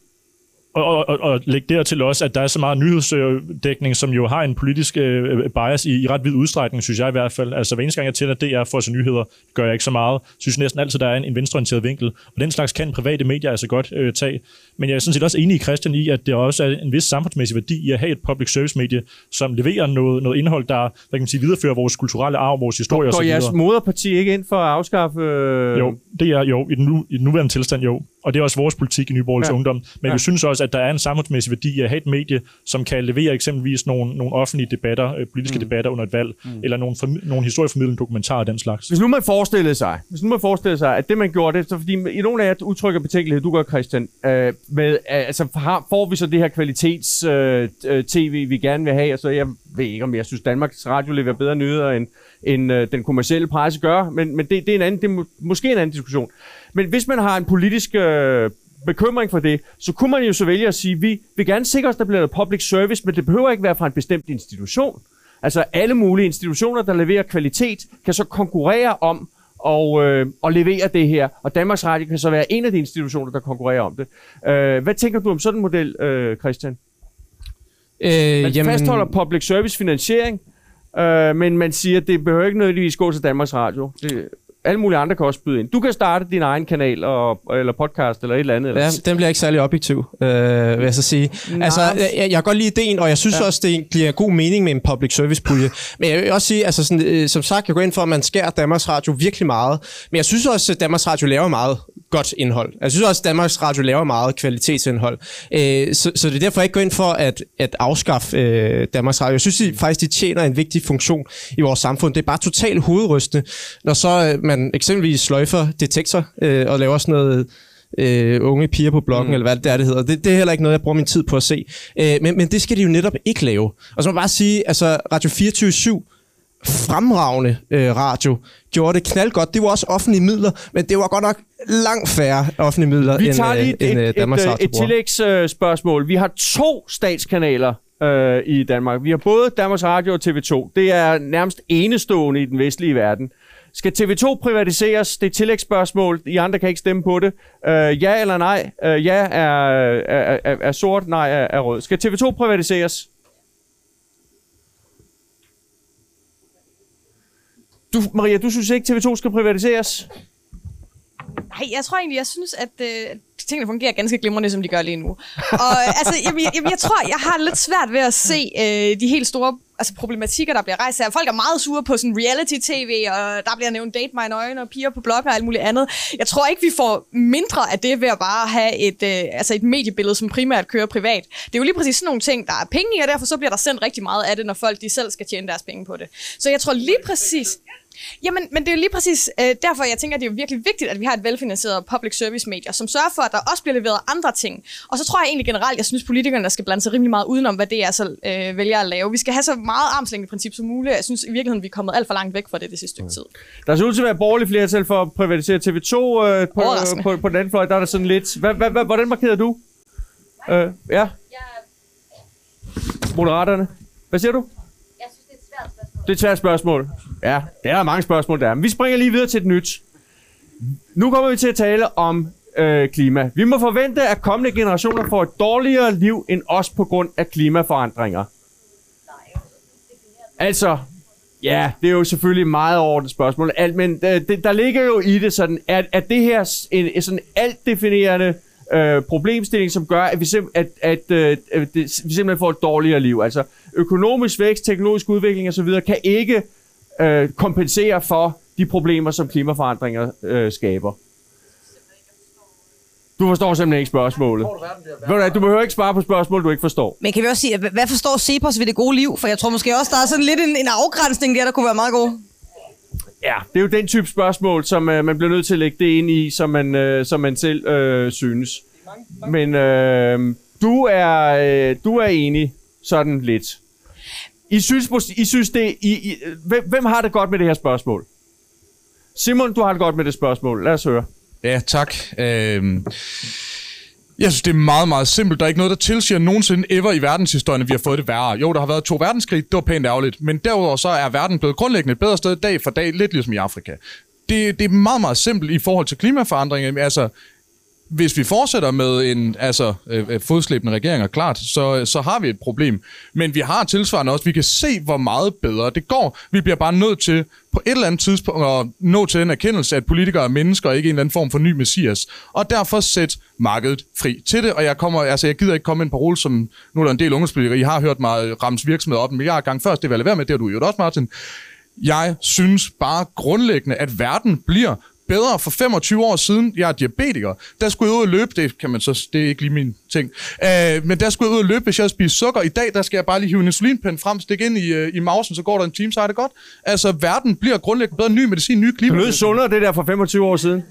og, og, og, lægge dertil også, at der er så meget nyhedsdækning, som jo har en politisk øh, bias i, i ret vid udstrækning, synes jeg i hvert fald. Altså hver eneste gang jeg tænder DR for se nyheder, gør jeg ikke så meget. Synes næsten altid, der er en, en venstreorienteret vinkel. Og den slags kan private medier altså godt øh, tage. Men jeg er sådan set også enig i Christian i, at det også er en vis samfundsmæssig værdi i at have et public service medie, som leverer noget, noget indhold, der hvad kan man sige, viderefører vores kulturelle arv, vores historie Går osv. jeres moderparti ikke ind for at afskaffe... Øh... Jo, det er jo i den, nu, i den nuværende tilstand jo. Og det er også vores politik i Nyborgs Ja. Ungdom. Men Ja. vi synes også, at der er en samfundsmæssig værdi at have et medie, som kan levere eksempelvis nogle, nogle offentlige debatter, øh, politiske mm. debatter under et valg, mm. eller nogle, nogle historieformidlende dokumentarer af den slags. Hvis nu man forestillede sig, hvis nu man forestillede sig, at det man gjorde, det, så fordi i nogle af jer udtrykker betænkelighed, du gør Christian, øh, med, øh, altså har, får vi så det her kvalitets øh, øh, tv, vi gerne vil have, altså jeg ved ikke, om jeg synes, Danmarks Radio leverer bedre nyheder, end, end øh, den kommercielle presse gør, men, men det, det, er en anden, det er må, måske en anden diskussion. Men hvis man har en politisk øh, bekymring for det, så kunne man jo så vælge at sige, vi vil gerne sikre os, der bliver noget public service, men det behøver ikke være fra en bestemt institution. Altså alle mulige institutioner, der leverer kvalitet, kan så konkurrere om og, øh, og levere det her. Og Danmarks Radio kan så være en af de institutioner, der konkurrerer om det. Øh, hvad tænker du om sådan en model, øh, Christian? Øh, Man jamen... fastholder public service finansiering, øh, men man siger, at det behøver ikke nødvendigvis gå til Danmarks Radio. Det, alle mulige andre kan også byde ind. Du kan starte din egen kanal, og, eller podcast, eller et eller andet. Eller Ja, den bliver ikke særlig objektiv, øh, vil jeg så sige. Nej. Altså, jeg, jeg kan godt lide ideen, og jeg synes Ja. også, det giver god mening med en public service pulje. Men jeg vil også sige, altså sådan, øh, som sagt, jeg går ind for, at man skærer Danmarks Radio virkelig meget. Men jeg synes også, at Danmarks Radio laver meget godt indhold. Jeg synes også, at Danmarks Radio laver meget kvalitetsindhold. Øh, så, så det er derfor, jeg ikke går ind for at, at afskaffe øh, Danmarks Radio. Jeg synes de, faktisk, de tjener en vigtig funktion i vores samfund. Det er bare totalt hovedrystende, når så øh, man eksempelvis sløjfer detektor øh, og laver sådan noget øh, unge piger på bloggen, mm. eller hvad det er, det hedder. Det, det er heller ikke noget, jeg bruger min tid på at se. Øh, men, men det skal de jo netop ikke lave. Og så må jeg bare sige, altså Radio 24 fremragende øh, radio, gjorde det knaldgodt. Det var også offentlige midler, men det var godt nok langt færre offentlige midler, Vi end, tager lige øh, et, end øh, et, Danmarks et, Radio et bruger. tillægsspørgsmål. Vi har to statskanaler øh, i Danmark. Vi har både Danmarks Radio og TV2. Det er nærmest enestående i den vestlige verden. Skal TV2 privatiseres? Det er et tillægsspørgsmål. I andre kan ikke stemme på det. Øh, ja eller nej? Øh, ja er, er, er, er sort, nej er, er rød. Skal TV2 privatiseres? Du, Maria, du synes ikke, TV2 skal privatiseres? Nej, jeg tror egentlig, jeg synes, at øh, tingene fungerer ganske glimrende, som de gør lige nu. Og øh, altså, jamen, jeg, jamen, jeg tror, jeg har lidt svært ved at se øh, de helt store altså, problematikker, der bliver rejst her. Folk er meget sure på sådan reality-tv, og der bliver nævnt Date mig Nøgen og piger på blogger og alt muligt andet. Jeg tror ikke, vi får mindre af det ved at bare have et, øh, altså et mediebillede, som primært kører privat. Det er jo lige præcis sådan nogle ting, der er penge i, og derfor så bliver der sendt rigtig meget af det, når folk de selv skal tjene deres penge på det. Så jeg tror lige præcis... Jamen, men det er jo lige præcis øh, derfor, jeg tænker, at det er jo virkelig vigtigt, at vi har et velfinansieret public service medier, som sørger for, at der også bliver leveret andre ting. Og så tror jeg egentlig generelt, jeg synes, politikerne der skal blande sig rimelig meget udenom, hvad det er, så øh, vælger at lave. Vi skal have så meget armslængdeprincip som muligt. Jeg synes i virkeligheden, vi er kommet alt for langt væk fra det det sidste stykke tid. Der ser ud til at være borgerlig flertal for at privatisere TV2 øh, på, Overraskende. på, på den anden fløj. Der er der sådan lidt... Hvad, hvad, hvad, hvordan markerer du? Øh, ja? Moderaterne. Hvad siger du? Jeg synes, det er et svært spørgsmål. Det er et svært spørgsmål. Ja, det er der mange spørgsmål, der er. Men vi springer lige videre til et nyt. Nu kommer vi til at tale om øh, klima. Vi må forvente, at kommende generationer får et dårligere liv end os på grund af klimaforandringer. Altså, ja, det er jo selvfølgelig et meget overordnet spørgsmål, alt, men øh, det, der ligger jo i det sådan, at, at det her en, en sådan alt definerende øh, problemstilling, som gør, at vi, sim, at, at øh, at det, vi simpelthen får et dårligere liv. Altså økonomisk vækst, teknologisk udvikling osv. kan ikke øh, kompensere for de problemer, som klimaforandringer øh, skaber. Du forstår simpelthen ikke spørgsmålet. Ved du, du behøver ikke svare på spørgsmål, du ikke forstår. Men kan vi også sige, hvad- hvad forstår Cepos ved det gode liv? For jeg tror måske også, der er sådan lidt en, en afgrænsning der, der kunne være meget god. Ja, det er jo den type spørgsmål, som øh, man bliver nødt til at lægge det ind i, som man, øh, som man selv øh, synes. Men øh, du, er, øh, du er enig sådan lidt. I synes, I synes det... I, I, hvem, hvem har det godt med det her spørgsmål? Simon, du har det godt med det spørgsmål. Lad os høre. Ja, tak. Øh jeg synes, det er meget, meget simpelt. Der er ikke noget, der tilsiger nogensinde ever i verdenshistorien, at vi har fået det værre. Jo, der har været to verdenskrig, det var pænt ærgerligt. Men derudover så er verden blevet grundlæggende et bedre sted dag for dag, lidt ligesom i Afrika. Det, det er meget, meget simpelt i forhold til klimaforandringer. Altså, hvis vi fortsætter med en altså, øh, øh, fodslæbende regeringer, klart, så, så har vi et problem. Men vi har tilsvarende også, vi kan se, hvor meget bedre det går. Vi bliver bare nødt til på et eller andet tidspunkt at nå til en erkendelse, at politikere er mennesker og ikke en eller anden form for ny messias. Og derfor sæt markedet fri til det. Og jeg, kommer, altså, jeg gider ikke komme med en parole, som nu er der en del ungdomspolitikere. I har hørt mig rams virksomheder op en milliard gange først. Det vil jeg lade være med, det har du jo også, Martin. Jeg synes bare grundlæggende, at verden bliver bedre for 25 år siden. Jeg er diabetiker. Der skulle jeg ud og løbe. Det kan man så, det er ikke lige min ting. Uh, men der skulle jeg ud og løbe, hvis jeg spiste sukker. I dag, der skal jeg bare lige hive en insulinpen frem, stikke ind i, uh, i mausen, så går der en time, så er det godt. Altså, verden bliver grundlæggende bedre. Ny medicin, nye klima. Det lød sundere, det der for 25 år siden.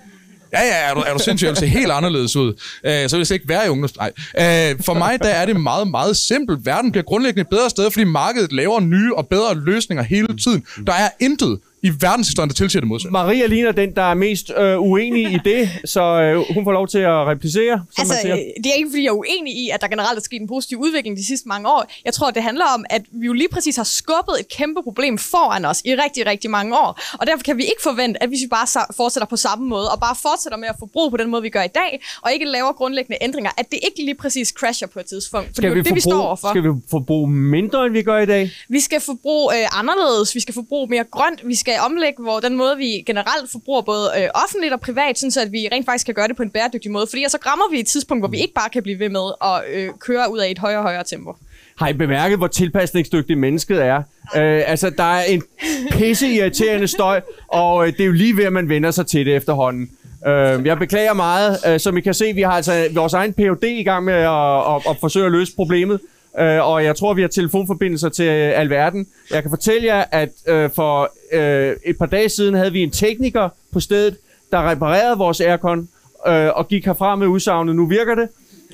Ja, ja, er du, er du sindssygt, jeg ser helt anderledes ud. Uh, så vil jeg ikke være i ungdoms... Nej. Uh, for mig, der er det meget, meget simpelt. Verden bliver grundlæggende et bedre sted, fordi markedet laver nye og bedre løsninger hele tiden. Der er intet i verdenshistorien, der tilsiger det modsatte. Maria ligner den, der er mest øh, uenig i det, så øh, hun får lov til at replicere, som Altså, man siger. øh, det er ikke, fordi jeg er uenig i, at der generelt er sket en positiv udvikling de sidste mange år. Jeg tror, det handler om, at vi jo lige præcis har skubbet et kæmpe problem foran os i rigtig, rigtig mange år. Og derfor kan vi ikke forvente, at hvis vi bare fortsætter på samme måde, og bare fortsætter med at forbruge på den måde, vi gør i dag, og ikke laver grundlæggende ændringer, at det ikke lige præcis crasher på et tidspunkt. For det er jo det, vi står overfor. skal vi forbruge mindre, end vi gør i dag? Vi skal forbruge øh, anderledes, vi skal forbruge mere grønt, vi skal omlægge hvor den måde, vi generelt forbruger både øh, offentligt og privat, sådan så at vi rent faktisk kan gøre det på en bæredygtig måde. Fordi så rammer vi et tidspunkt, hvor vi ikke bare kan blive ved med at øh, køre ud af et højere og højere tempo. Har I bemærket, hvor tilpasningsdygtigt mennesket er? Øh, altså, der er en pisse irriterende støj, og øh, det er jo lige ved, at man vender sig til det efterhånden. Øh, jeg beklager meget. Øh, som I kan se, vi har altså vores egen PhD i gang med at, at, at forsøge at løse problemet. Øh, og jeg tror, vi har telefonforbindelser til øh, alverden. Jeg kan fortælle jer, at øh, for øh, et par dage siden havde vi en tekniker på stedet, der reparerede vores aircon øh, og gik herfra med udsagnet. Nu virker det.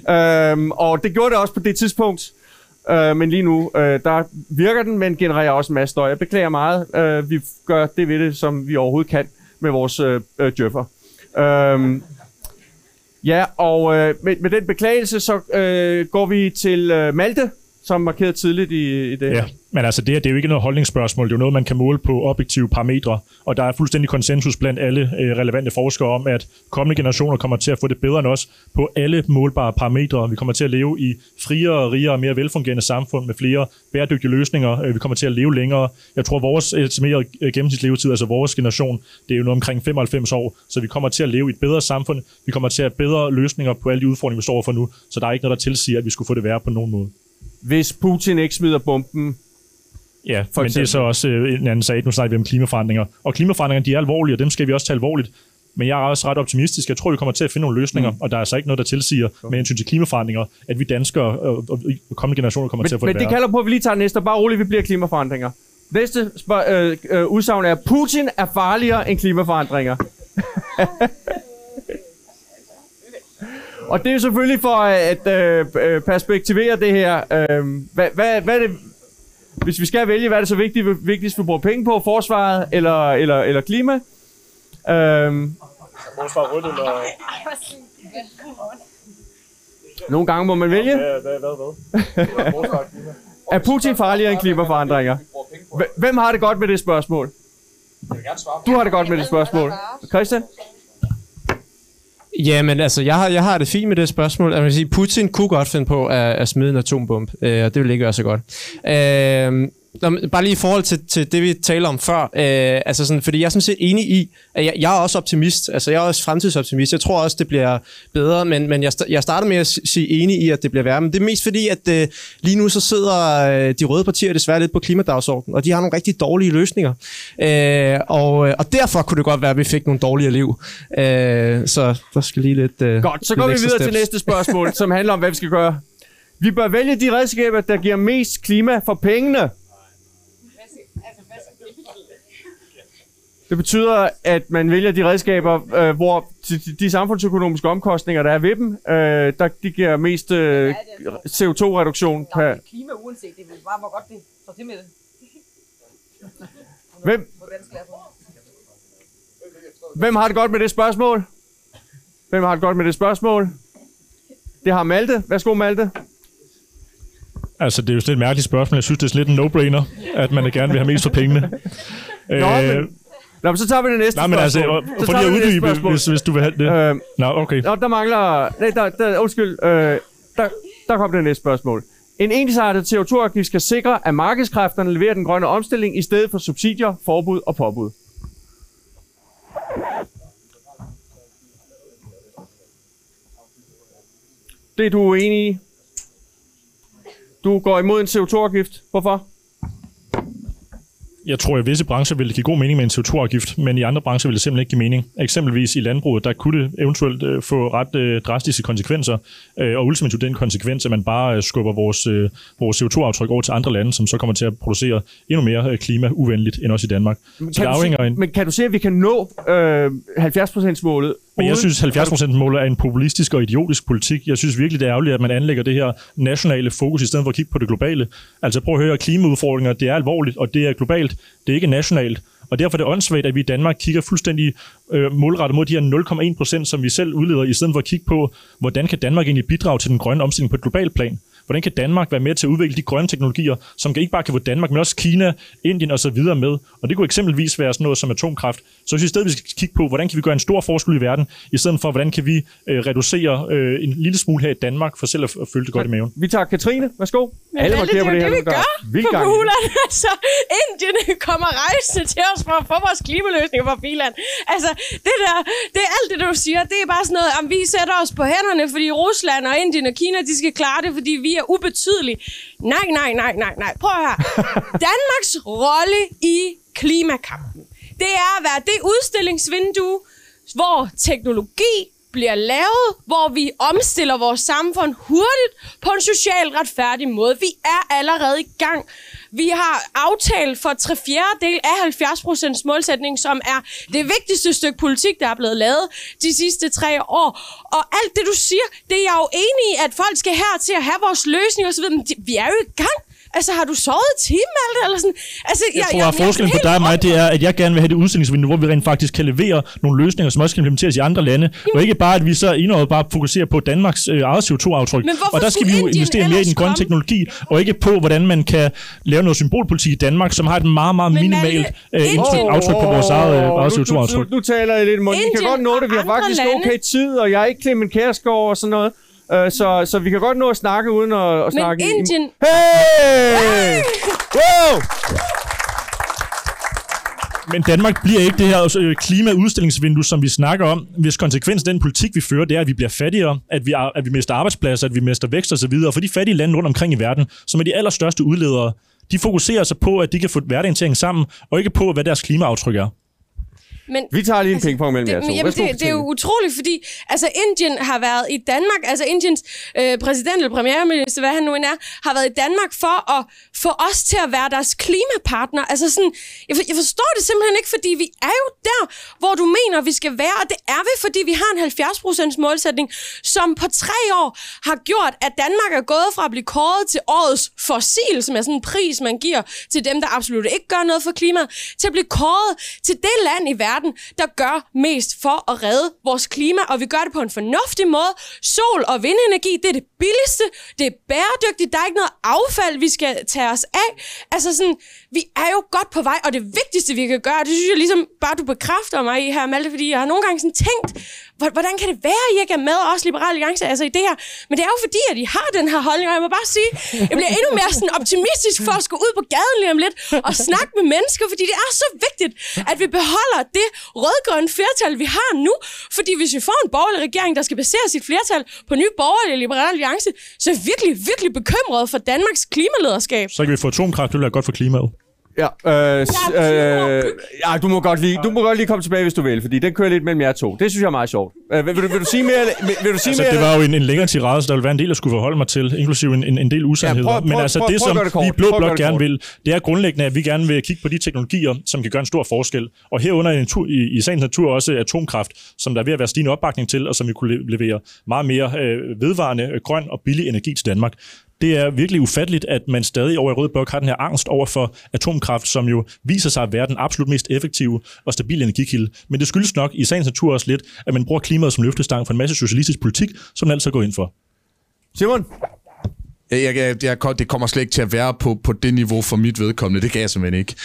Øh, og det gjorde det også på det tidspunkt. Øh, men lige nu, øh, der virker den, men genererer også en masse støj. Jeg beklager meget. Øh, vi gør det ved det, som vi overhovedet kan med vores øh, øh, djøffer. Øh, ja, og øh, med, med den beklagelse, så øh, går vi til øh, Malte, som markeret tidligt i, i det Ja, men altså det, her, det er jo ikke noget holdningsspørgsmål, det er jo noget, man kan måle på objektive parametre, og der er fuldstændig konsensus blandt alle øh, relevante forskere om, at kommende generationer kommer til at få det bedre end os på alle målbare parametre. Vi kommer til at leve i friere, rigere og mere velfungerende samfund med flere bæredygtige løsninger. Øh, vi kommer til at leve længere. Jeg tror, vores estimerede øh, gennemsnitslevetid, altså vores generation, det er jo noget omkring 95 år, så vi kommer til at leve i et bedre samfund. Vi kommer til at have bedre løsninger på alle de udfordringer, vi står overfor nu, så der er ikke noget, der tilsiger, at vi skulle få det værre på nogen måde. Hvis Putin ikke smider bomben, Ja, For men det er eksempel. så også øh, en anden sag. Nu snakker vi om klimaforandringer. Og klimaforandringer, de er alvorlige, og dem skal vi også tage alvorligt. Men jeg er også ret optimistisk. Jeg tror, vi kommer til at finde nogle løsninger, mm. og der er altså ikke noget, der tilsiger med hensyn til klimaforandringer, at vi danskere og, og, og kommende generationer kommer til at få men, men det det værre. kalder på, at vi lige tager næste. Bare roligt, vi bliver klimaforandringer. Næste spørg- øh, øh, udsagn er, Putin er farligere end klimaforandringer. (laughs) Og det er selvfølgelig for at øh, øh, perspektivere det her. Øh, hvad, hvad, hvad er det, hvis vi skal vælge, hvad er det så vigtigt, vigtigst, vi bruger penge på? Forsvaret eller, eller, eller klima? Øh, nogle gange må man vælge. Er Putin farligere end klimaforandringer? Hv- Hvem har det godt med det spørgsmål? Du har det godt med det spørgsmål. Christian? Ja, men altså, jeg har, jeg har det fint med det spørgsmål. Altså, jeg vil sige, Putin kunne godt finde på at, at smide en atombombe, øh, og det ville ikke være så godt. Øh, Nå, men bare lige i forhold til, til det, vi talte om før, øh, altså sådan, fordi jeg er sådan set enig i, at jeg, jeg er også optimist, altså jeg er også fremtidsoptimist, jeg tror også, det bliver bedre, men, men jeg, jeg starter med at sige enig i, at det bliver værre, men det er mest fordi, at øh, lige nu så sidder øh, de røde partier desværre lidt på klimadagsordenen, og de har nogle rigtig dårlige løsninger, øh, og, og derfor kunne det godt være, at vi fik nogle dårligere liv, øh, så der skal lige lidt øh, Godt, så går vi videre til steps. næste spørgsmål, (laughs) som handler om, hvad vi skal gøre. Vi bør vælge de redskaber, der giver mest klima for pengene. Det betyder, at man vælger de redskaber, øh, hvor de, de- samfundsøkonomiske omkostninger, der er ved dem, øh, der de giver mest øh, CO2-reduktion per... klima uanset, det er bare, hvor godt det (laughs) Hvem? Hvem har det godt med det spørgsmål? Hvem har det godt med det spørgsmål? Det har Malte. Værsgo, Malte. Altså, det er jo sådan et mærkeligt spørgsmål. Jeg synes, det er sådan lidt en no-brainer, at man gerne vil have mest for pengene. Nå, Øh, men, Nå, men så tager vi det næste Nej, men altså, spørgsmål. for Så lige tager at vi det næste uddybe, spørgsmål. hvis, hvis du vil have det. Øh, Nå, okay. Nå, der mangler... Nej, der, der, undskyld. Øh, der, der kom det næste spørgsmål. En ensartet CO2-afgift skal sikre, at markedskræfterne leverer den grønne omstilling i stedet for subsidier, forbud og påbud. Det er du uenig i. Du går imod en CO2-afgift. Hvorfor? Jeg tror, at i visse brancher vil det give god mening med en CO2-afgift, men i andre brancher vil det simpelthen ikke give mening. Eksempelvis i landbruget, der kunne det eventuelt øh, få ret øh, drastiske konsekvenser, øh, og ultimativt den konsekvens, at man bare øh, skubber vores, øh, vores CO2-aftryk over til andre lande, som så kommer til at producere endnu mere øh, klimauvenligt end også i Danmark. Så Kan det du se, en... men kan du se, at vi kan nå øh, 70%-målet? Men jeg synes, 70%-målet er en populistisk og idiotisk politik. Jeg synes virkelig, det er ærgerligt, at man anlægger det her nationale fokus, i stedet for at kigge på det globale. Altså prøv at høre, klimaudfordringer, det er alvorligt, og det er globalt. Det er ikke nationalt. Og derfor er det åndssvagt, at vi i Danmark kigger fuldstændig øh, målrettet mod de her 0,1 procent, som vi selv udleder, i stedet for at kigge på, hvordan kan Danmark egentlig bidrage til den grønne omstilling på et globalt plan. Hvordan kan Danmark være med til at udvikle de grønne teknologier, som ikke bare kan få Danmark, men også Kina, Indien osv. med? Og det kunne eksempelvis være sådan noget som atomkraft. Så jeg synes i stedet, vi skal kigge på, hvordan kan vi gøre en stor forskel i verden, i stedet for, hvordan kan vi øh, reducere øh, en lille smule her i Danmark, for selv at, at føle det godt i maven. Vi tager Katrine. Værsgo. Men Alle det, det, det, det, vi gør Vildt på gang. Bulan. (laughs) Altså, Indien kommer rejsende til os for at få vores klimaløsninger fra Biland. Altså, det der, det er alt det, du siger, det er bare sådan noget, om vi sætter os på hænderne, fordi Rusland og Indien og Kina, de skal klare det, fordi vi er ubetydelige. Nej, nej, nej, nej, nej. Prøv her. (laughs) Danmarks rolle i klimakampen, det er at være det udstillingsvindue, hvor teknologi bliver lavet, hvor vi omstiller vores samfund hurtigt på en socialt retfærdig måde. Vi er allerede i gang. Vi har aftalt for tre fjerdedel af 70% målsætning, som er det vigtigste stykke politik, der er blevet lavet de sidste tre år. Og alt det, du siger, det er jeg jo enig i, at folk skal her til at have vores løsning osv., men vi er jo i gang. Altså, har du sovet i timen, Malte, eller sådan? Altså, Jeg tror, at forskellen på dig og mig, det er, at jeg gerne vil have det udstillingsvindue, hvor vi rent faktisk kan levere nogle løsninger, som også kan implementeres i andre lande. Og ikke bare, at vi så enåret bare fokuserer på Danmarks øh, eget CO2-aftryk. Men hvorfor Og der skal vi jo investere mere i den grønne teknologi, og ikke på, hvordan man kan lave noget symbolpolitik i Danmark, som har et meget, meget Men minimalt øh, indtryk, aftryk på vores eget, øh, eget nu, nu, CO2-aftryk. nu, nu taler jeg lidt i munden. Vi kan godt nå det. Vi har faktisk lande. okay tid, og jeg er ikke Clement Kærsgaard og sådan noget. Uh, så, så vi kan godt nå at snakke uden at, at Men snakke... i- Indien... Hey! Wow! Men Danmark bliver ikke det her øh, klimaudstillingsvindue, som vi snakker om, hvis konsekvensen af den politik, vi fører, det er, at vi bliver fattigere, at vi, at vi mister arbejdspladser, at vi mister vækst osv. Og for de fattige lande rundt omkring i verden, som er de allerstørste udledere, de fokuserer sig på, at de kan få hverdagen til at hænge sammen, og ikke på, hvad deres klimaaftryk er. Men Vi tager lige en pingpong mellem det, jer to. men jamen, Værsgo, det, det er jo utroligt, fordi altså, Indien har været i Danmark, altså Indiens øh, præsident eller premierminister, hvad han nu end er, har været i Danmark for at få os til at være deres klimapartner. Altså sådan, jeg, for- jeg forstår det simpelthen ikke, fordi vi er jo der, hvor du mener, vi skal være, og det er vi, fordi vi har en 70% målsætning, som på tre år har gjort, at Danmark er gået fra at blive kåret til årets fossil, som er sådan en pris, man giver til dem, der absolut ikke gør noget for klimaet, til at blive kåret til det land i verden, der gør mest for at redde vores klima, og vi gør det på en fornuftig måde. Sol- og vindenergi, det er det billigste, det er bæredygtigt, der er ikke noget affald, vi skal tage os af. Altså sådan, vi er jo godt på vej, og det vigtigste, vi kan gøre, det synes jeg ligesom bare, du bekræfter mig i her, Malte, fordi jeg har nogle gange sådan tænkt, hvordan kan det være, at I ikke er med os liberale alliance, altså i det her? Men det er jo fordi, at I har den her holdning, og jeg må bare sige, jeg bliver endnu mere sådan optimistisk for at skulle ud på gaden lige om lidt og snakke med mennesker, fordi det er så vigtigt, at vi beholder det rødgrønne flertal, vi har nu. Fordi hvis vi får en borgerlig regering, der skal basere sit flertal på nye borgerlige liberale alliance, så er jeg virkelig, virkelig bekymret for Danmarks klimalederskab. Så kan vi få atomkraft, det vil være godt for klimaet. Ja, øh, øh, ja, du må, godt lige, du må godt lige komme tilbage, hvis du vil, fordi den kører lidt mellem jer to. Det synes jeg er meget sjovt. Øh, vil, vil, du, vil du sige mere? Vil, vil du sige Altså, mere? det var jo en, en længere tirade, så der vil være en del, jeg skulle forholde mig til, inklusive en, en, en del usandheder. Ja, prøv- prøv- Men altså, prøv- det, prøv at som det kort. vi Blå at Blok det gerne vil, det er grundlæggende, at vi gerne vil kigge på de teknologier, som kan gøre en stor forskel. Og herunder i, natur, i, i sagens natur også atomkraft, som der er ved at være stigende opbakning til, og som vi kunne le- levere meget mere øh, vedvarende, øh, grøn og billig energi til Danmark. Det er virkelig ufatteligt, at man stadig over i Rød Blok har den her angst over for atomkraft, som jo viser sig at være den absolut mest effektive og stabile energikilde. Men det skyldes nok i sagens natur også lidt, at man bruger klimaet som løftestang for en masse socialistisk politik, som man altid går ind for. Simon? Jeg, jeg, jeg, det kommer slet ikke til at være på, på det niveau for mit vedkommende. Det kan jeg simpelthen ikke.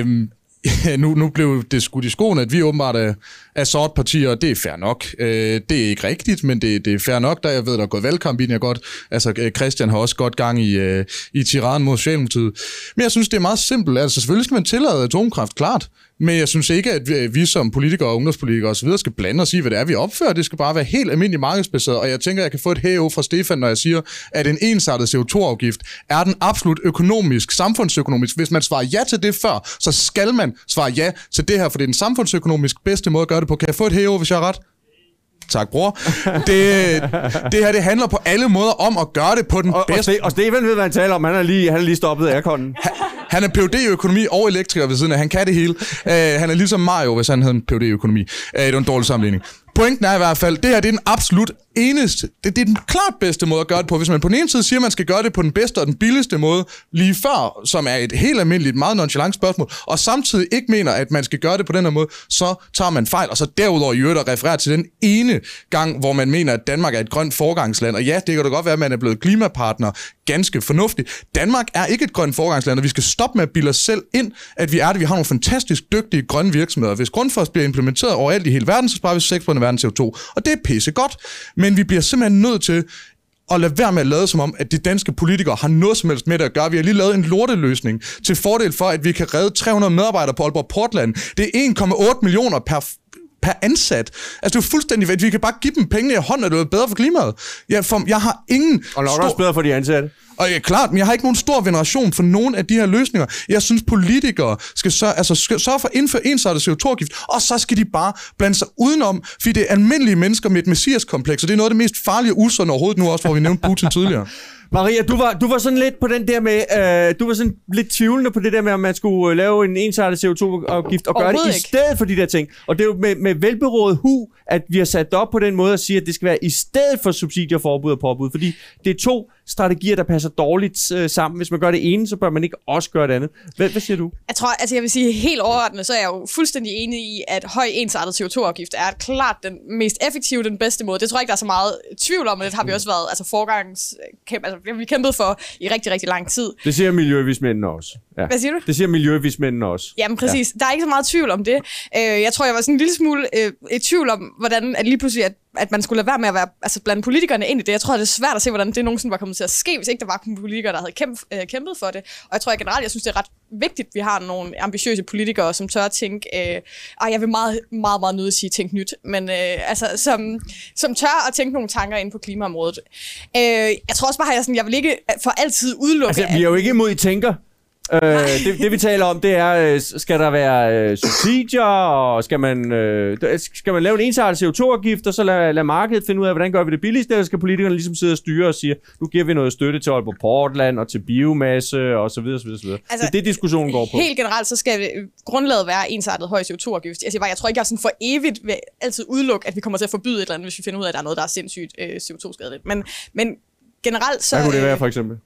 Øhm, (laughs) nu, nu blev det skudt i skoen, at vi åbenbart er, er sortpartier, og det er fair nok. Øh, det er ikke rigtigt, men det, det er fair nok, da jeg ved, der er gået valgkamp ind, jeg godt. Altså, øh, Christian har også godt gang i, øh, i tiraden mod Socialdemokratiet. Men jeg synes, det er meget simpelt. Altså, selvfølgelig skal man tillade atomkraft, klart. Men jeg synes ikke, at vi, som politikere og ungdomspolitikere osv. skal blande os i, hvad det er, vi opfører. Det skal bare være helt almindelig markedsbaseret. Og jeg tænker, at jeg kan få et hæve fra Stefan, når jeg siger, at en ensartet CO2-afgift er den absolut økonomisk, samfundsøkonomisk. Hvis man svarer ja til det før, så skal man svare ja til det her, for det er den samfundsøkonomisk bedste måde at gøre det på. Kan jeg få et hæve, hvis jeg har ret? Tak, bror. Det, det her, det handler på alle måder om at gøre det på den Og, og, bedste... Ste- og Stefan ved, hvad han taler om. Han er lige, han er lige stoppet airconen. Han er Ph.D. i økonomi og elektriker ved siden af. Han kan det hele. Uh, han er ligesom Mario, hvis han havde en Ph.D. i økonomi. Uh, det var en dårlig sammenligning. Pointen er i hvert fald, det her det er den absolut eneste, det, det er den klart bedste måde at gøre det på. Hvis man på den ene side siger, at man skal gøre det på den bedste og den billigste måde, lige før, som er et helt almindeligt, meget nonchalant spørgsmål, og samtidig ikke mener, at man skal gøre det på den her måde, så tager man fejl, og så derudover i øvrigt at referere til den ene gang, hvor man mener, at Danmark er et grønt forgangsland. Og ja, det kan da godt være, at man er blevet klimapartner ganske fornuftigt. Danmark er ikke et grønt forgangsland, og vi skal stoppe med at bilde os selv ind, at vi er det. Vi har nogle fantastisk dygtige grønne virksomheder. Hvis Grundfos bliver implementeret overalt i hele verden, så sparer vi 6 af verden CO2. Og det er pisse godt, men vi bliver simpelthen nødt til at lade være med at lade som om, at de danske politikere har noget som helst med det at gøre. Vi har lige lavet en lorteløsning til fordel for, at vi kan redde 300 medarbejdere på Aalborg Portland. Det er 1,8 millioner per per ansat. Altså, det er fuldstændig vanvittigt. Vi kan bare give dem pengene i hånden, og det er bedre for klimaet. Jeg, for, jeg har ingen... Og nok stor- også bedre for de ansatte. og ja, klart, men jeg har ikke nogen stor veneration for nogen af de her løsninger. Jeg synes, politikere skal sørge, altså, skal sørge for at indføre ensartet CO2-afgift, og så skal de bare blande sig udenom, fordi det er almindelige mennesker med et messiaskompleks, og det er noget af det mest farlige og usunde overhovedet nu også, hvor vi nævnte Putin tidligere. (laughs) Maria, du var, du var sådan lidt på den der med, øh, du var sådan lidt tvivlende på det der med, om man skulle øh, lave en ensartet CO2-afgift og gøre det i stedet for de der ting. Og det er jo med, med velberådet hu, at vi har sat det op på den måde at sige, at det skal være i stedet for subsidier, forbud og påbud. Fordi det er to strategier, der passer dårligt øh, sammen. Hvis man gør det ene, så bør man ikke også gøre det andet. Hvad, hvad siger du? Jeg tror, altså jeg vil sige helt overordnet, så er jeg jo fuldstændig enig i, at høj ensartet CO2-afgift er klart den mest effektive, den bedste måde. Det tror jeg ikke, der er så meget tvivl om, og det har vi også været altså forgangs, kæmpe, altså, det vi kæmpet for i rigtig, rigtig lang tid. Det siger miljøvismændene også. Ja. Hvad siger du? Det siger miljøvismændene også. Jamen præcis. Ja. Der er ikke så meget tvivl om det. Øh, jeg tror, jeg var sådan en lille smule øh, i tvivl om, hvordan at lige pludselig, at, at man skulle lade være med at være, altså blande politikerne ind i det. Jeg tror, det er svært at se, hvordan det nogensinde var kommet til at ske, hvis ikke der var politikere, der havde kæmp, øh, kæmpet for det. Og jeg tror jeg generelt, jeg synes, det er ret vigtigt, at vi har nogle ambitiøse politikere, som tør at tænke, øh, og jeg vil meget, meget, meget nødt sige tænke nyt, men øh, altså, som, som tør at tænke nogle tanker ind på klimaområdet. Øh, jeg tror også bare, at jeg, sådan, jeg vil ikke for altid udelukke, Altså, at- vi er jo ikke imod, I tænker. Øh, det, det vi taler om, det er, øh, skal der være øh, subsidier, og skal man, øh, skal man lave en ensartet CO2-afgift, og så lade, lade markedet finde ud af, hvordan gør vi det billigst, eller skal politikerne ligesom sidde og styre og sige, nu giver vi noget støtte til Aalborg Portland, og til biomasse, og så videre, så videre, så videre. Altså, det er det, diskussionen går på. Helt generelt, så skal det, grundlaget være ensartet høj CO2-afgift. Jeg, siger bare, jeg tror ikke, jeg sådan for evigt vil altid udelukke, at vi kommer til at forbyde et eller andet, hvis vi finder ud af, at der er noget, der er sindssygt øh, CO2-skadeligt. Men, men generelt så... Hvad kunne det være, øh, for eksempel?